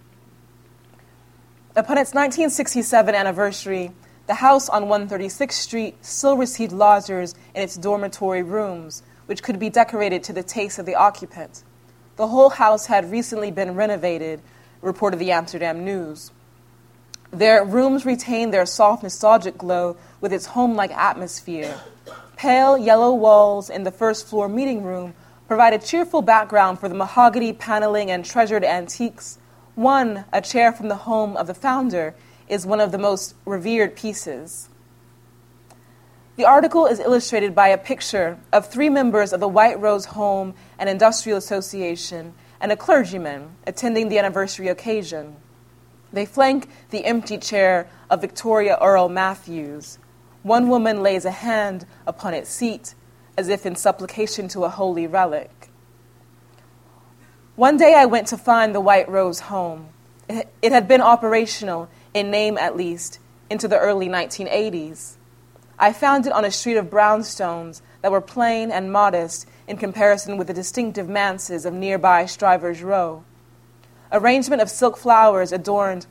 Upon its 1967 anniversary, the house on 136th Street still received lodgers in its dormitory rooms, which could be decorated to the taste of the occupant. The whole house had recently been renovated, reported the Amsterdam News. Their rooms retained their soft, nostalgic glow with its home like atmosphere. Pale yellow walls in the first floor meeting room provide a cheerful background for the mahogany paneling and treasured antiques. One, a chair from the home of the founder, is one of the most revered pieces. The article is illustrated by a picture of three members of the White Rose Home and Industrial Association and a clergyman attending the anniversary occasion. They flank the empty chair of Victoria Earle Matthews. One woman lays a hand upon its seat as if in supplication to a holy relic. One day I went to find the White Rose home. It had been operational, in name at least, into the early 1980s. I found it on a street of brownstones that were plain and modest in comparison with the distinctive manses of nearby Strivers Row. Arrangement of silk flowers adorned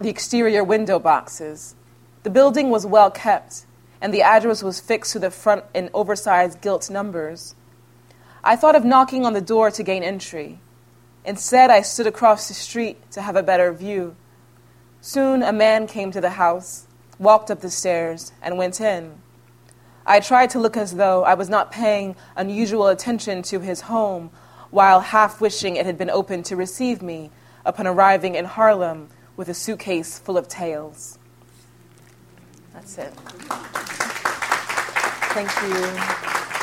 the exterior window boxes. The building was well kept, and the address was fixed to the front in oversized gilt numbers. I thought of knocking on the door to gain entry. Instead, I stood across the street to have a better view. Soon, a man came to the house walked up the stairs, and went in. I tried to look as though I was not paying unusual attention to his home, while half wishing it had been open to receive me upon arriving in Harlem with a suitcase full of tales. That's it. Thank you.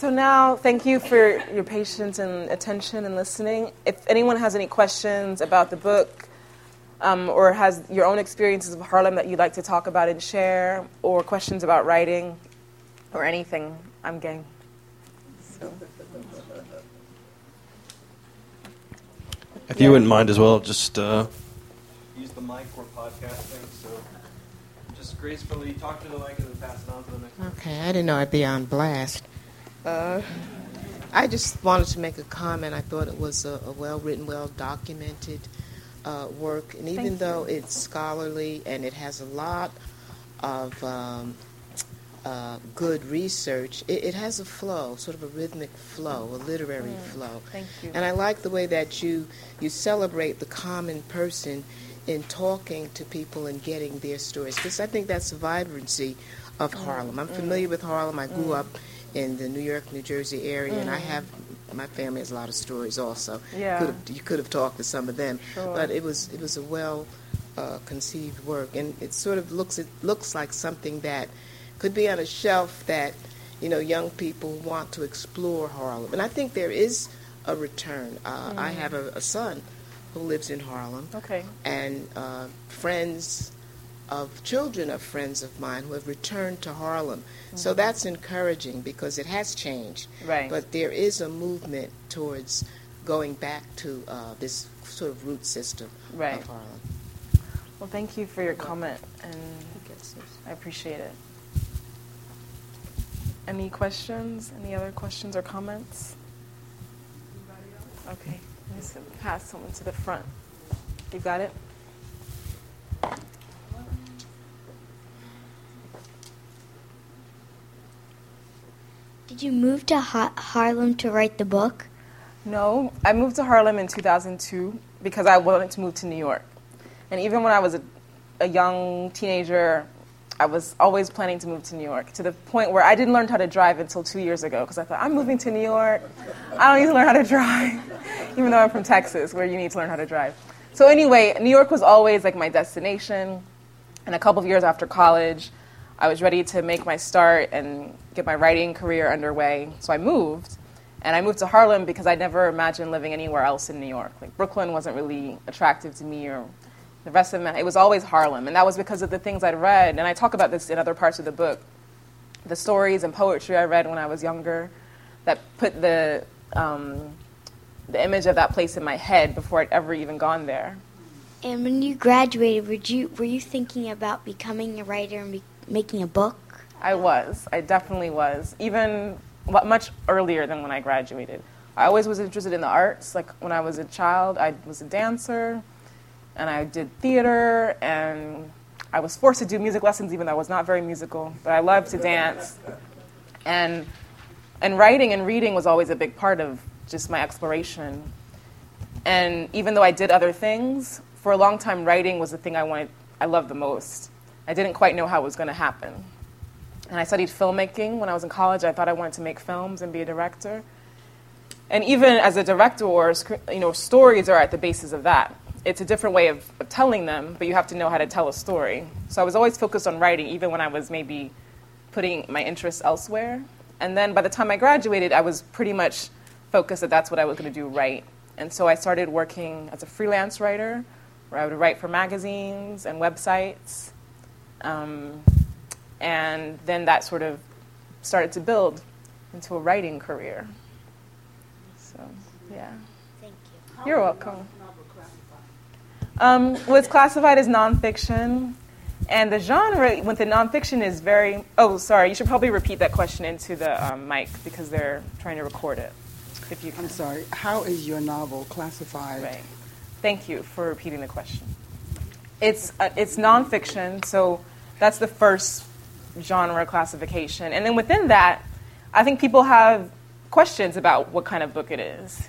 So now, thank you for your patience and attention and listening. If anyone has any questions about the book, um, or has your own experiences of Harlem that you'd like to talk about and share, or questions about writing, or anything, I'm game. So. If you wouldn't mind as well, just uh, use the mic. We're podcasting, so just gracefully talk to the mic and then pass it on to the next. Okay, I didn't know I'd be on blast. Uh, I just wanted to make a comment. I thought it was a, a well written, well documented uh, work, and even Thank though it's scholarly and it has a lot of um, uh, good research, it, it, has a flow, sort of a rhythmic flow, a literary mm. flow. Thank you. And I like the way that you you celebrate the common person in talking to people and getting their stories, because I think that's the vibrancy of mm. Harlem. I'm familiar mm. with Harlem. I grew mm. up in the New York, New Jersey area, and I mm. have my family has a lot of stories also. Yeah. Could have, you could have talked to some of them, sure. but it was it was a well uh, conceived work, and it sort of looks it looks like something that could be on a shelf that you know young people want to explore Harlem, and I think there is a return. Uh, mm. I have a, a, son who lives in Harlem, okay, and uh, friends of children of friends of mine who have returned to Harlem. Mm-hmm. So that's encouraging because it has changed. Right. But there is a movement towards going back to uh, this sort of root system right. of Harlem. Well, thank you for your comment, and I appreciate it. Any questions? Any other questions or comments? Okay, let me pass someone to the front. You got it? Did you move to ha- Harlem to write the book? No, I moved to Harlem in 2002 because I wanted to move to New York. And even when I was a, a young teenager, I was always planning to move to New York to the point where I didn't learn how to drive until two years ago because I thought, I'm moving to New York. I don't need to learn how to drive, *laughs* even though I'm from Texas where you need to learn how to drive. So, anyway, New York was always like my destination. And a couple of years after college, I was ready to make my start and get my writing career underway. So I moved. And I moved to Harlem because I never imagined living anywhere else in New York. Like Brooklyn wasn't really attractive to me or the rest of it. It was always Harlem. And that was because of the things I'd read. And I talk about this in other parts of the book. The stories and poetry I read when I was younger that put the, um, the image of that place in my head before I'd ever even gone there. And when you graduated, were you were you thinking about becoming a writer and be, making a book? I was. I definitely was. Even much earlier than when I graduated. I always was interested in the arts. Like when I was a child, I was a dancer, and I did theater, and I was forced to do music lessons, even though I was not very musical. But I loved to dance, and and writing and reading was always a big part of just my exploration. And even though I did other things, for a long time, writing was the thing I wanted, I loved the most. I didn't quite know how it was going to happen. And I studied filmmaking when I was in college. I thought I wanted to make films and be a director. And even as a director, or you know, stories are at the basis of that. It's a different way of, of telling them, but you have to know how to tell a story. So I was always focused on writing, even when I was maybe putting my interests elsewhere. And then by the time I graduated, I was pretty much focused that that's what I was going to do right. And so I started working as a freelance writer where I would write for magazines and websites. Um, and then that sort of started to build into a writing career. So, yeah. Thank you. You're welcome. Um, well, it's classified as nonfiction, and the genre with the nonfiction is very. Oh, sorry. You should probably repeat that question into the um, mic because they're trying to record it. If you can. I'm sorry. How is your novel classified? Right. Thank you for repeating the question. It's, uh, it's nonfiction, so that's the first genre classification. And then within that, I think people have questions about what kind of book it is.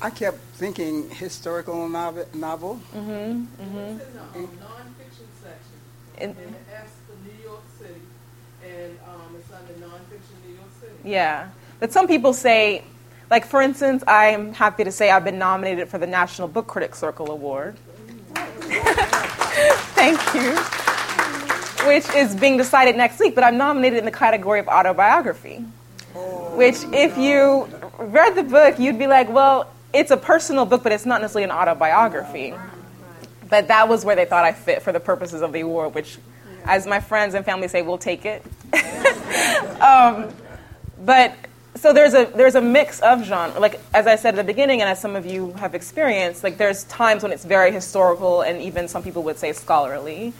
I kept thinking historical novel. novel. Mm-hmm. mm-hmm. It's in the um, nonfiction section. In, and it asks for New York City, and um, it's under nonfiction New York City. Yeah. But some people say like, for instance, I'm happy to say I've been nominated for the National Book Critics Circle Award. *laughs* Thank you. Which is being decided next week, but I'm nominated in the category of autobiography. Which, if you read the book, you'd be like, well, it's a personal book, but it's not necessarily an autobiography. But that was where they thought I fit for the purposes of the award, which, as my friends and family say, we'll take it. *laughs* um, but so there's a there's a mix of genre like as i said at the beginning and as some of you have experienced like there's times when it's very historical and even some people would say scholarly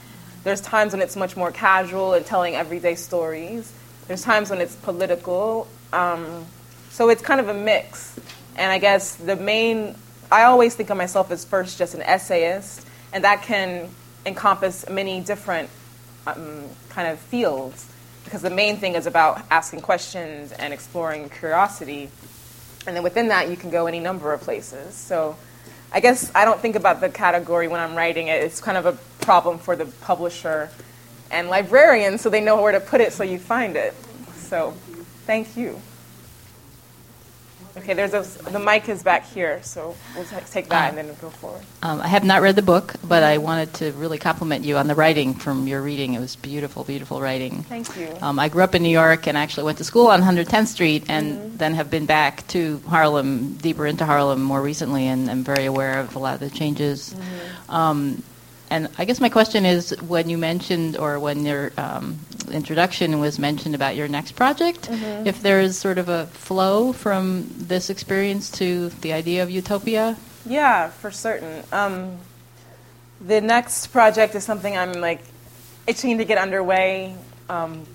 there's times when it's much more casual and telling everyday stories there's times when it's political um, so it's kind of a mix and i guess the main i always think of myself as first just an essayist and that can encompass many different um, kind of fields because the main thing is about asking questions and exploring curiosity. And then within that, you can go any number of places. So I guess I don't think about the category when I'm writing it. It's kind of a problem for the publisher and librarian so they know where to put it so you find it. So thank you. Okay, there's a, the mic is back here, so we'll take that and then go forward. Um, I have not read the book, but I wanted to really compliment you on the writing from your reading. It was beautiful, beautiful writing. Thank you. Um, I grew up in New York and actually went to school on 110th Street and mm-hmm. then have been back to Harlem, deeper into Harlem more recently, and I'm very aware of a lot of the changes. Mm-hmm. Um, and I guess my question is when you mentioned, or when your um, introduction was mentioned about your next project, mm-hmm. if there is sort of a flow from this experience to the idea of utopia? Yeah, for certain. Um, the next project is something I'm like itching to get underway. Um,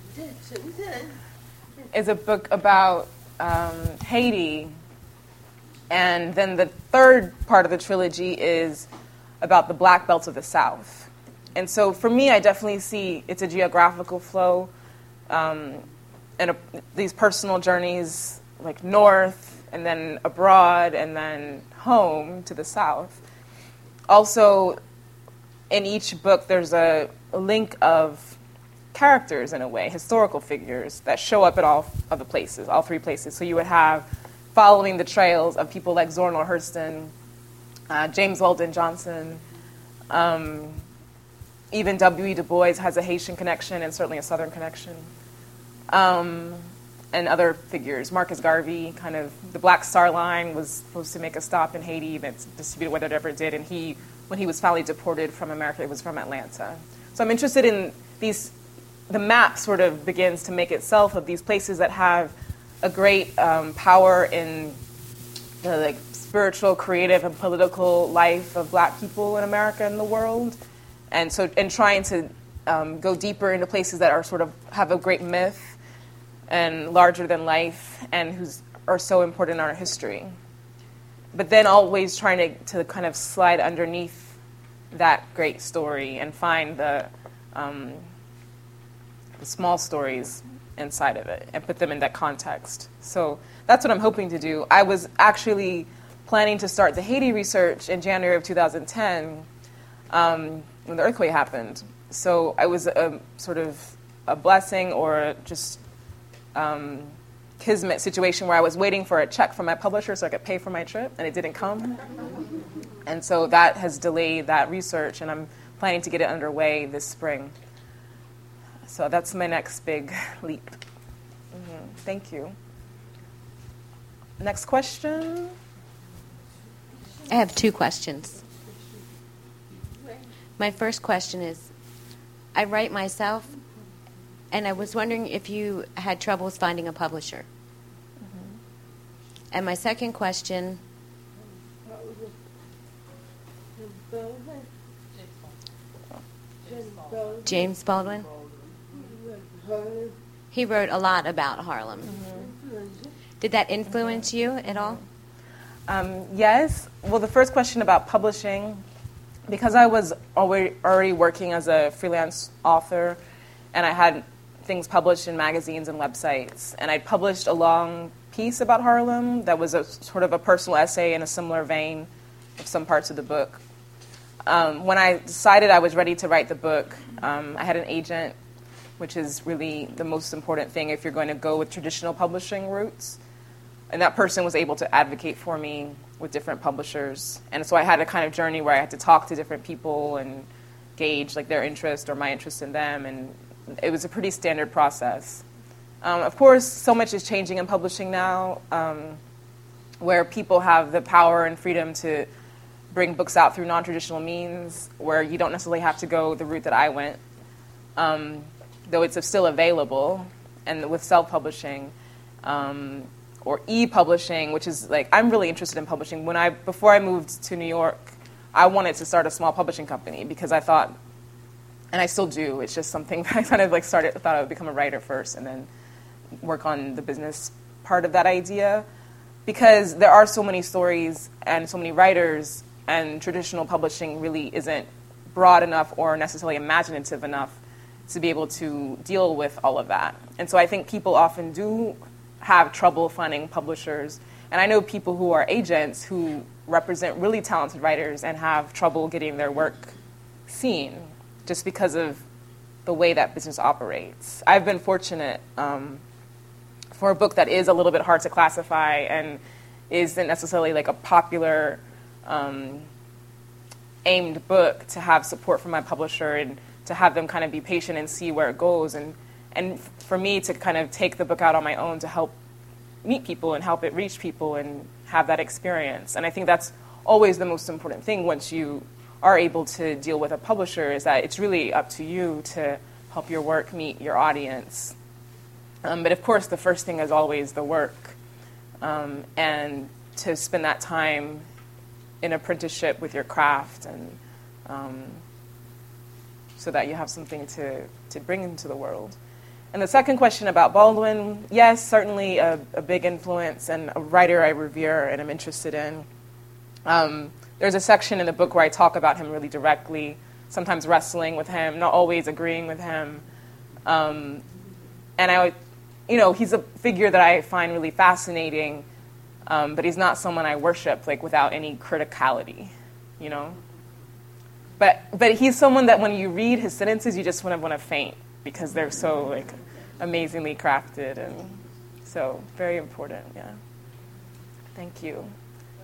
is a book about um, Haiti. And then the third part of the trilogy is about the black belts of the South. And so for me, I definitely see it's a geographical flow um, and a, these personal journeys like north and then abroad and then home to the South. Also, in each book, there's a, a link of characters in a way, historical figures that show up at all of the places, all three places. So you would have following the trails of people like Zora Neale Hurston, uh, James Weldon Johnson. Um, even W.E. Du Bois has a Haitian connection and certainly a Southern connection. Um, and other figures. Marcus Garvey, kind of the Black Star Line, was supposed to make a stop in Haiti that's disputed whether it ever did, and he, when he was finally deported from America, it was from Atlanta. So I'm interested in these. The map sort of begins to make itself of these places that have a great um, power in the like spiritual, creative, and political life of Black people in America and the world, and so and trying to um, go deeper into places that are sort of have a great myth and larger than life and who's are so important in our history. But then always trying to, to kind of slide underneath that great story and find the, um, the small stories inside of it and put them in that context. So that's what I'm hoping to do. I was actually planning to start the Haiti research in January of 2010 um, when the earthquake happened. So I was a sort of a blessing or just um, kismet situation where I was waiting for a check from my publisher so I could pay for my trip, and it didn't come. And so that has delayed that research, and I'm planning to get it underway this spring. So that's my next big *laughs* leap. Mm-hmm. Thank you. Next question. I have two questions. My first question is I write myself, and I was wondering if you had troubles finding a publisher. Mm-hmm. And my second question. James Baldwin. He wrote a lot about Harlem. Mm-hmm. Did that influence you at all? Um, yes. Well, the first question about publishing because I was already, already working as a freelance author and I had things published in magazines and websites, and I'd published a long piece about Harlem that was a sort of a personal essay in a similar vein of some parts of the book. Um, when I decided I was ready to write the book, um, I had an agent, which is really the most important thing if you're going to go with traditional publishing routes. And that person was able to advocate for me with different publishers. And so I had a kind of journey where I had to talk to different people and gauge like their interest or my interest in them. And it was a pretty standard process. Um, of course, so much is changing in publishing now, um, where people have the power and freedom to bring books out through non-traditional means, where you don't necessarily have to go the route that I went, um, though it's still available. And with self-publishing, um, or e-publishing, which is like I'm really interested in publishing. When I before I moved to New York, I wanted to start a small publishing company because I thought, and I still do. It's just something *laughs* that I kind of like started thought I would become a writer first and then work on the business part of that idea because there are so many stories and so many writers and traditional publishing really isn't broad enough or necessarily imaginative enough to be able to deal with all of that. And so I think people often do have trouble finding publishers. And I know people who are agents who represent really talented writers and have trouble getting their work seen just because of the way that business operates. I've been fortunate um, for a book that is a little bit hard to classify and isn't necessarily like a popular um, aimed book to have support from my publisher and to have them kind of be patient and see where it goes and and for me to kind of take the book out on my own to help meet people and help it reach people and have that experience. And I think that's always the most important thing once you are able to deal with a publisher is that it's really up to you to help your work meet your audience. Um, but of course, the first thing is always the work. Um, and to spend that time in apprenticeship with your craft and um, so that you have something to, to bring into the world. And the second question about Baldwin, yes, certainly a, a big influence and a writer I revere and I'm interested in. Um, there's a section in the book where I talk about him really directly, sometimes wrestling with him, not always agreeing with him. Um, and I, you know, he's a figure that I find really fascinating, um, but he's not someone I worship like without any criticality, you know. But but he's someone that when you read his sentences, you just want to want to faint because they're so like amazingly crafted and so very important. Yeah. Thank you.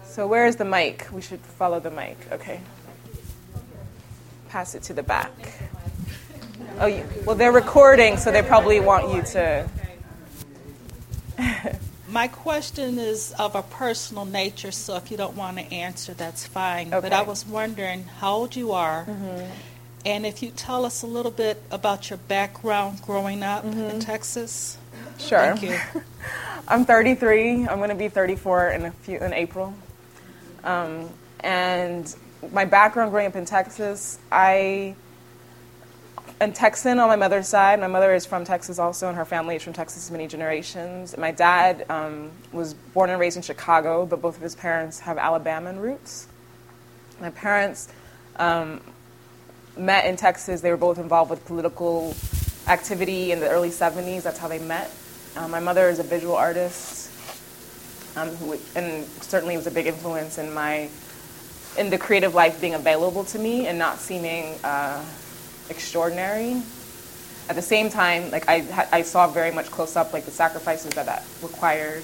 So where is the mic? We should follow the mic. Okay. Pass it to the back. Oh, you, well, they're recording, so they probably want you to. *laughs* My question is of a personal nature, so if you don't want to answer, that's fine. Okay. But I was wondering how old you are, mm-hmm. And if you tell us a little bit about your background growing up in Texas. Sure. Thank you. *laughs* I'm 33. I'm going to be 34 in a few in April. Um, and my background growing up in Texas, I am Texan on my mother's side. My mother is from Texas also, and her family is from Texas many generations. My dad um, was born and raised in Chicago, but both of his parents have Alabama roots. My parents um, met in Texas. They were both involved with political activity in the early 70s. That's how they met. Uh, my mother is a visual artist, um, who, and certainly was a big influence in my in the creative life being available to me and not seeming uh, extraordinary. At the same time, like I, I saw very much close up like the sacrifices that that required,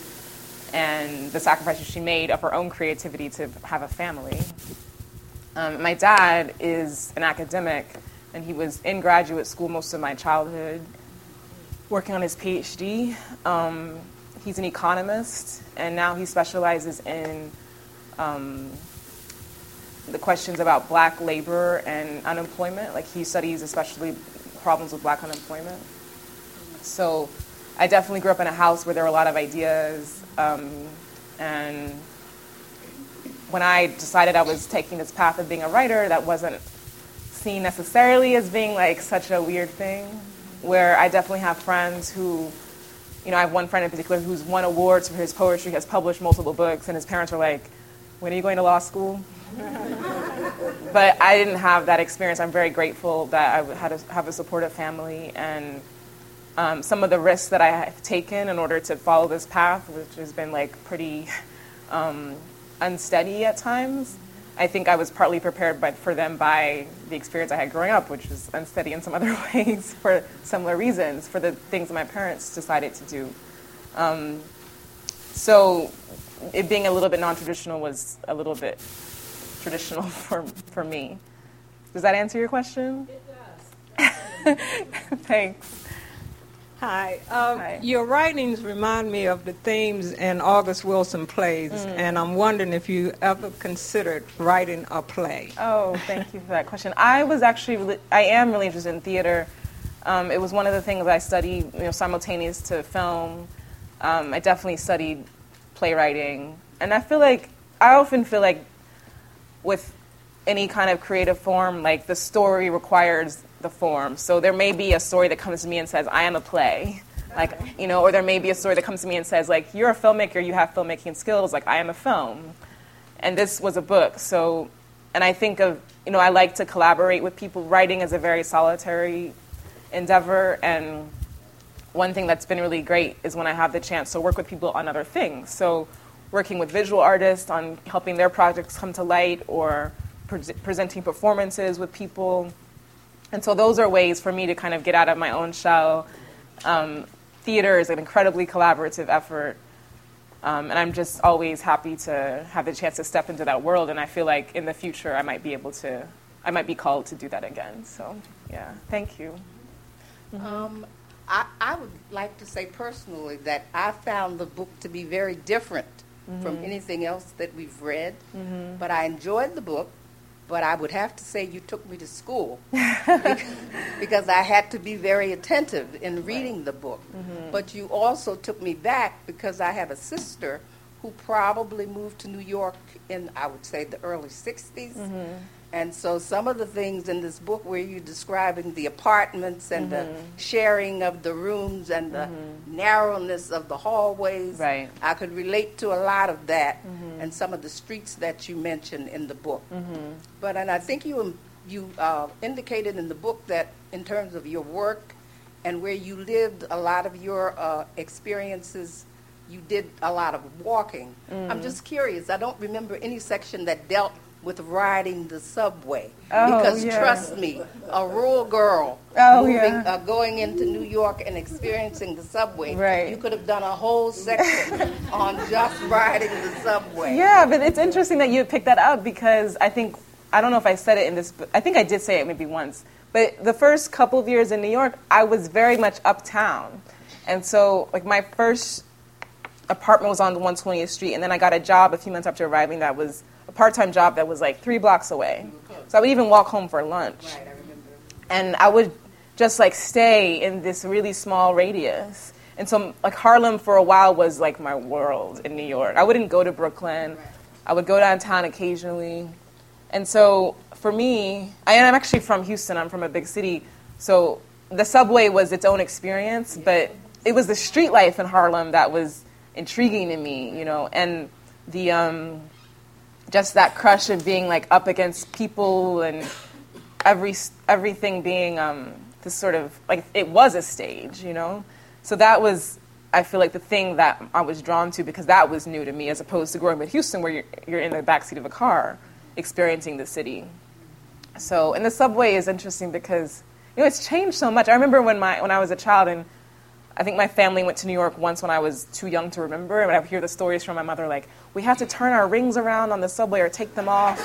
and the sacrifices she made of her own creativity to have a family. Um, my dad is an academic, and he was in graduate school most of my childhood, working on his PhD. Um, he's an economist, and now he specializes in um, the questions about black labor and unemployment. Like he studies especially problems with black unemployment. So I definitely grew up in a house where there were a lot of ideas, um, and when I decided I was taking this path of being a writer, that wasn't seen necessarily as being like such a weird thing. Where I definitely have friends who, you know, I have one friend in particular who's won awards for his poetry, has published multiple books, and his parents were like, "When are you going to law school?" *laughs* but I didn't have that experience. I'm very grateful that I had a, have a supportive family and um, some of the risks that I have taken in order to follow this path, which has been like pretty *laughs* um, unsteady at times. I think I was partly prepared by, for them by the experience I had growing up, which was unsteady in some other *laughs* ways for similar reasons, for the things my parents decided to do. Um, so it being a little bit non-traditional was a little bit traditional *laughs* for, for me. Does that answer your question? It does. *laughs* Thanks. Hi. Um, Hi. Your writings remind me of the themes in August Wilson plays, Mm. and I'm wondering if you ever considered writing a play. Oh, thank you for that question. I was actually, really, I am really interested in theater. Um, it was one of the things I studied, you know, simultaneous to film. Um, I definitely studied playwriting, and I feel like I often feel like with any kind of creative form, like the story requires the form. So there may be a story that comes to me and says, "I am a play." Like, you know, or there may be a story that comes to me and says, like, you're a filmmaker, you have filmmaking skills, like, I am a film. And this was a book. So, and I think of, you know, I like to collaborate with people. Writing is a very solitary endeavor. And one thing that's been really great is when I have the chance to work with people on other things. So, working with visual artists on helping their projects come to light or pre- presenting performances with people. And so, those are ways for me to kind of get out of my own shell. Um, theater is an incredibly collaborative effort. Um, and I'm just always happy to have the chance to step into that world. And I feel like in the future, I might be able to, I might be called to do that again. So, yeah, thank you. Um, I, I would like to say personally that I found the book to be very different from Mhm. anything else that we've read. Mhm. But I enjoyed the book. But I would have to say you took me to school because, *laughs* because I had to be very attentive in reading the book. Mhm. But you also took me back because I have a sister who probably moved to New York in, I would say, the early 60s. Mhm. And so some of the things in this book where you're describing the apartments and the Mhm. sharing of the rooms and the Mhm. narrowness of the hallways, Right. I could relate to a lot of that Mhm. and some of the streets that you mentioned in the book. Mhm. But and I think you you uh, indicated in the book that in terms of your work and where you lived, a lot of your uh, experiences, you did a lot of walking. I'm Mm. just curious. I don't remember any section that dealt with riding the subway Oh, because yeah. trust me, a rural girl Oh, moving, yeah. uh, going into New York and experiencing the subway, Right. you could have done a whole section *laughs* on just riding the subway. Yeah, but it's interesting that you picked that up because I think I don't know if I said it in this. I think I did say it maybe once. But the first couple of years in New York, I was very much uptown, and so like my first apartment was on the 120th Street, and then I got a job a few months after arriving that was part-time job that was like three blocks away. So I would even walk home for lunch, and I would just like stay in this really small radius. And so, like Harlem for a while was like my world in New York. I wouldn't go to Brooklyn. I would go downtown occasionally. And so, for me, I am actually from Houston. I'm from a big city. So, the subway was its own experience, but it was the street life in Harlem that was intriguing to me, you know, and the um, just that crush of being like up against people and every everything being um, this sort of like it was a stage, you know. So that was, I feel like, the thing that I was drawn to because that was new to me, as opposed to growing up in Houston, where you're, you're in the backseat of a car, experiencing the city. So, and the subway is interesting because you know it's changed so much. I remember when my when I was a child and I think my family went to New York once when I was too young to remember, and I would hear the stories from my mother like, we had to turn our rings around on the subway or take them off,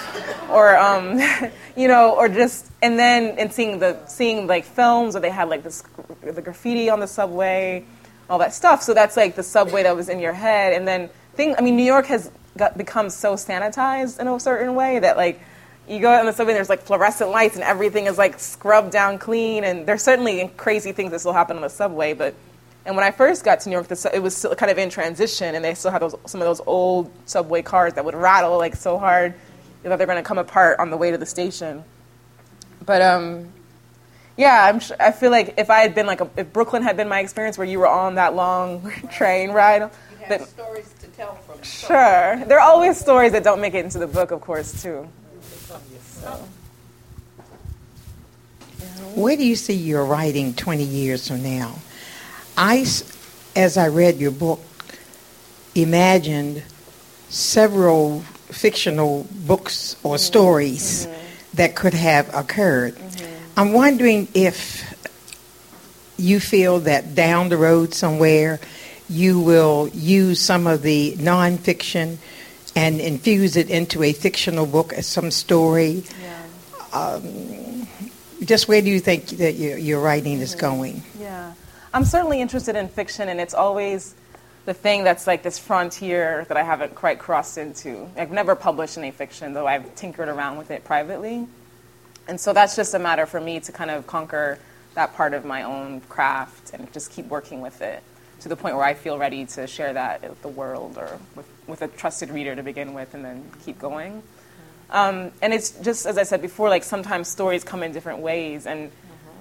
*laughs* or um, *laughs* you know, or just and then and seeing the seeing like films where they had like this the graffiti on the subway, all that stuff. So that's like the subway that was in your head, and then thing. I mean, New York has got become so sanitized in a certain way that like you go on the subway, there's like fluorescent lights, and everything is like scrubbed down clean. And there's certainly crazy things that still happen on the subway, but and when I first got to New York, it was still kind of in transition, and they still had those, some of those old subway cars that would rattle like so hard that they're going to come apart on the way to the station. But um, yeah, I'm sh- I feel like if I had been like a, if Brooklyn had been my experience where you were on that long *laughs* train ride, you have stories to tell from. Sure, there are always stories that don't make it into the book, of course, too. So. Where do you see your writing 20 years from now? I, as I read your book, imagined several fictional books or mm-hmm. stories mm-hmm. that could have occurred. Mm-hmm. I'm wondering if you feel that down the road somewhere you will use some of the nonfiction and infuse it into a fictional book as some story. Yeah. Um, just where do you think that your, your writing is going? Yeah. I'm certainly interested in fiction, and it's always the thing that's like this frontier that I haven't quite crossed into. I've never published any fiction, though I've tinkered around with it privately. And so that's just a matter for me to kind of conquer that part of my own craft and just keep working with it to the point where I feel ready to share that with the world or with, with a trusted reader to begin with and then keep going. Um, and it's just, as I said before, like sometimes stories come in different ways. And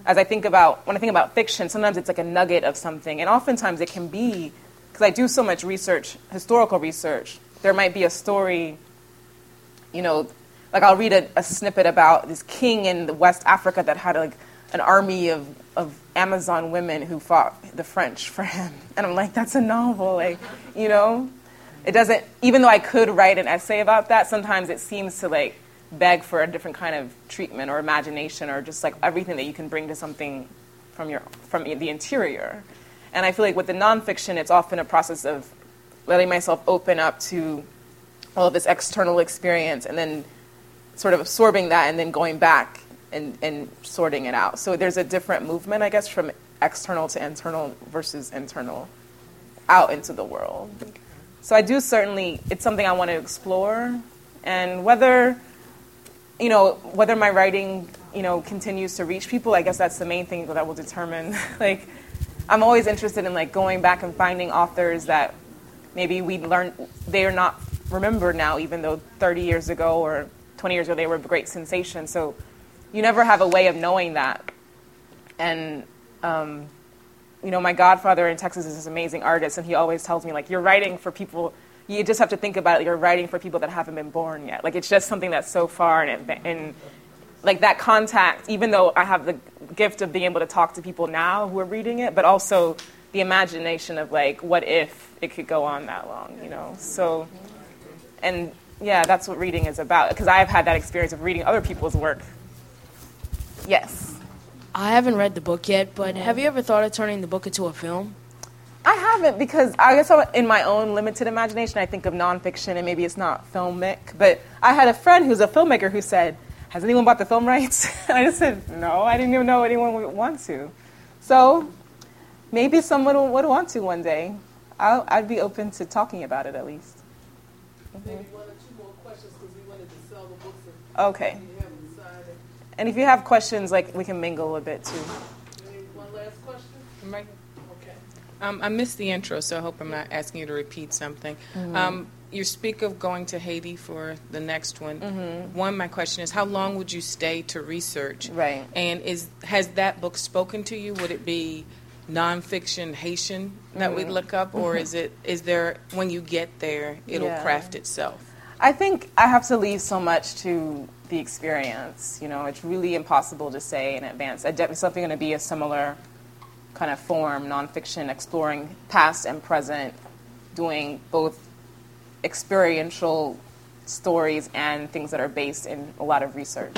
as I think about, when I think about fiction, sometimes it's like a nugget of something. And oftentimes it can be, because I do so much research, historical research, there might be a story, you know, like I'll read a, a snippet about this king in West Africa that had like an army of, of Amazon women who fought the French for him. *laughs* And I'm like, that's a novel, like, you know? It doesn't, even though I could write an essay about that, sometimes it seems to like, beg for a different kind of treatment or imagination or just like everything that you can bring to something from your from the interior. And I feel like with the nonfiction, it's often a process of letting myself open up to all of this external experience and then sort of absorbing that and then going back and, and sorting it out. So there's a different movement, I guess, from external to internal versus internal out into the world. So I do certainly, it's something I want to explore. And whether you know, whether my writing, you know, continues to reach people, I guess that's the main thing that will determine. *laughs* like, I'm always interested in like going back and finding authors that maybe we learned they are not remembered now, even though 30 years ago or 20 years ago they were a great sensation. So you never have a way of knowing that. And um, you know, my godfather in Texas is this amazing artist, and he always tells me like, you're writing for people you just have to think about it. You're writing for people that haven't been born yet. Like it's just something that's so far and, and like that contact. Even though I have the gift of being able to talk to people now who are reading it, but also the imagination of like what if it could go on that long, you know? So, and yeah, that's what reading is about. Because I've had that experience of reading other people's work. Yes. I haven't read the book yet, but have you ever thought of turning the book into a film? I haven't because I guess in my own limited imagination, I think of nonfiction and maybe it's not filmic. But I had a friend who's a filmmaker who said, Has anyone bought the film rights? *laughs* and I just said, No, I didn't even know anyone would want to. So maybe someone would want to one day. I'll, I'd be open to talking about it at least. Maybe one or two more questions because we wanted to sell the books. Okay. we haven't decided. And if you have questions, like we can mingle a bit too. Any one last question? Um, I missed the intro, so I hope I'm not asking you to repeat something. Mhm. Um, you speak of going to Haiti for the next one. Mhm. One, my question is, how long would you stay to research? Right. And is has that book spoken to you? Would it be nonfiction Haitian that we'd Mhm. look up, or is it is there when you get there it'll Yeah. craft itself? I think I have to leave so much to the experience. You know, it's really impossible to say in advance. I definitely something going to be a similar kind of form, nonfiction, exploring past and present, doing both experiential stories and things that are based in a lot of research.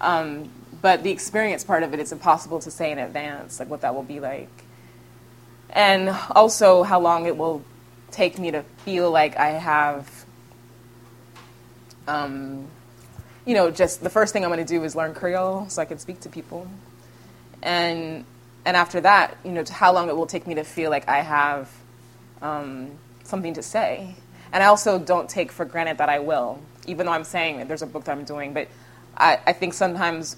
Um, but the experience part of it, it's impossible to say in advance, like what that will be like. And also how long it will take me to feel like I have um, you know, just the first thing I'm going to do is learn Creole so I can speak to people. And and after that, you know, how long it will take me to feel like I have um, something to say. And I also don't take for granted that I will, even though I'm saying that there's a book that I'm doing. But I, I think sometimes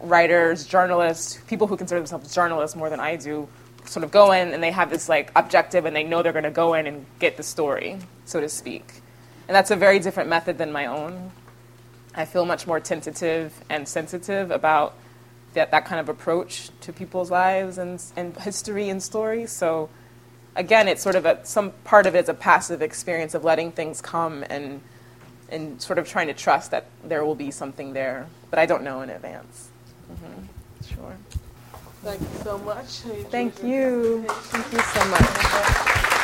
writers, journalists, people who consider themselves journalists more than I do, sort of go in and they have this like objective and they know they're going to go in and get the story, so to speak. And that's a very different method than my own. I feel much more tentative and sensitive about that, that kind of approach to people's lives and, and history and stories. So, again, it's sort of a, some part of it is a passive experience of letting things come and, and sort of trying to trust that there will be something there. But I don't know in advance. Mm-hmm. Sure. Thank you so much. Thank you. Thank you so much.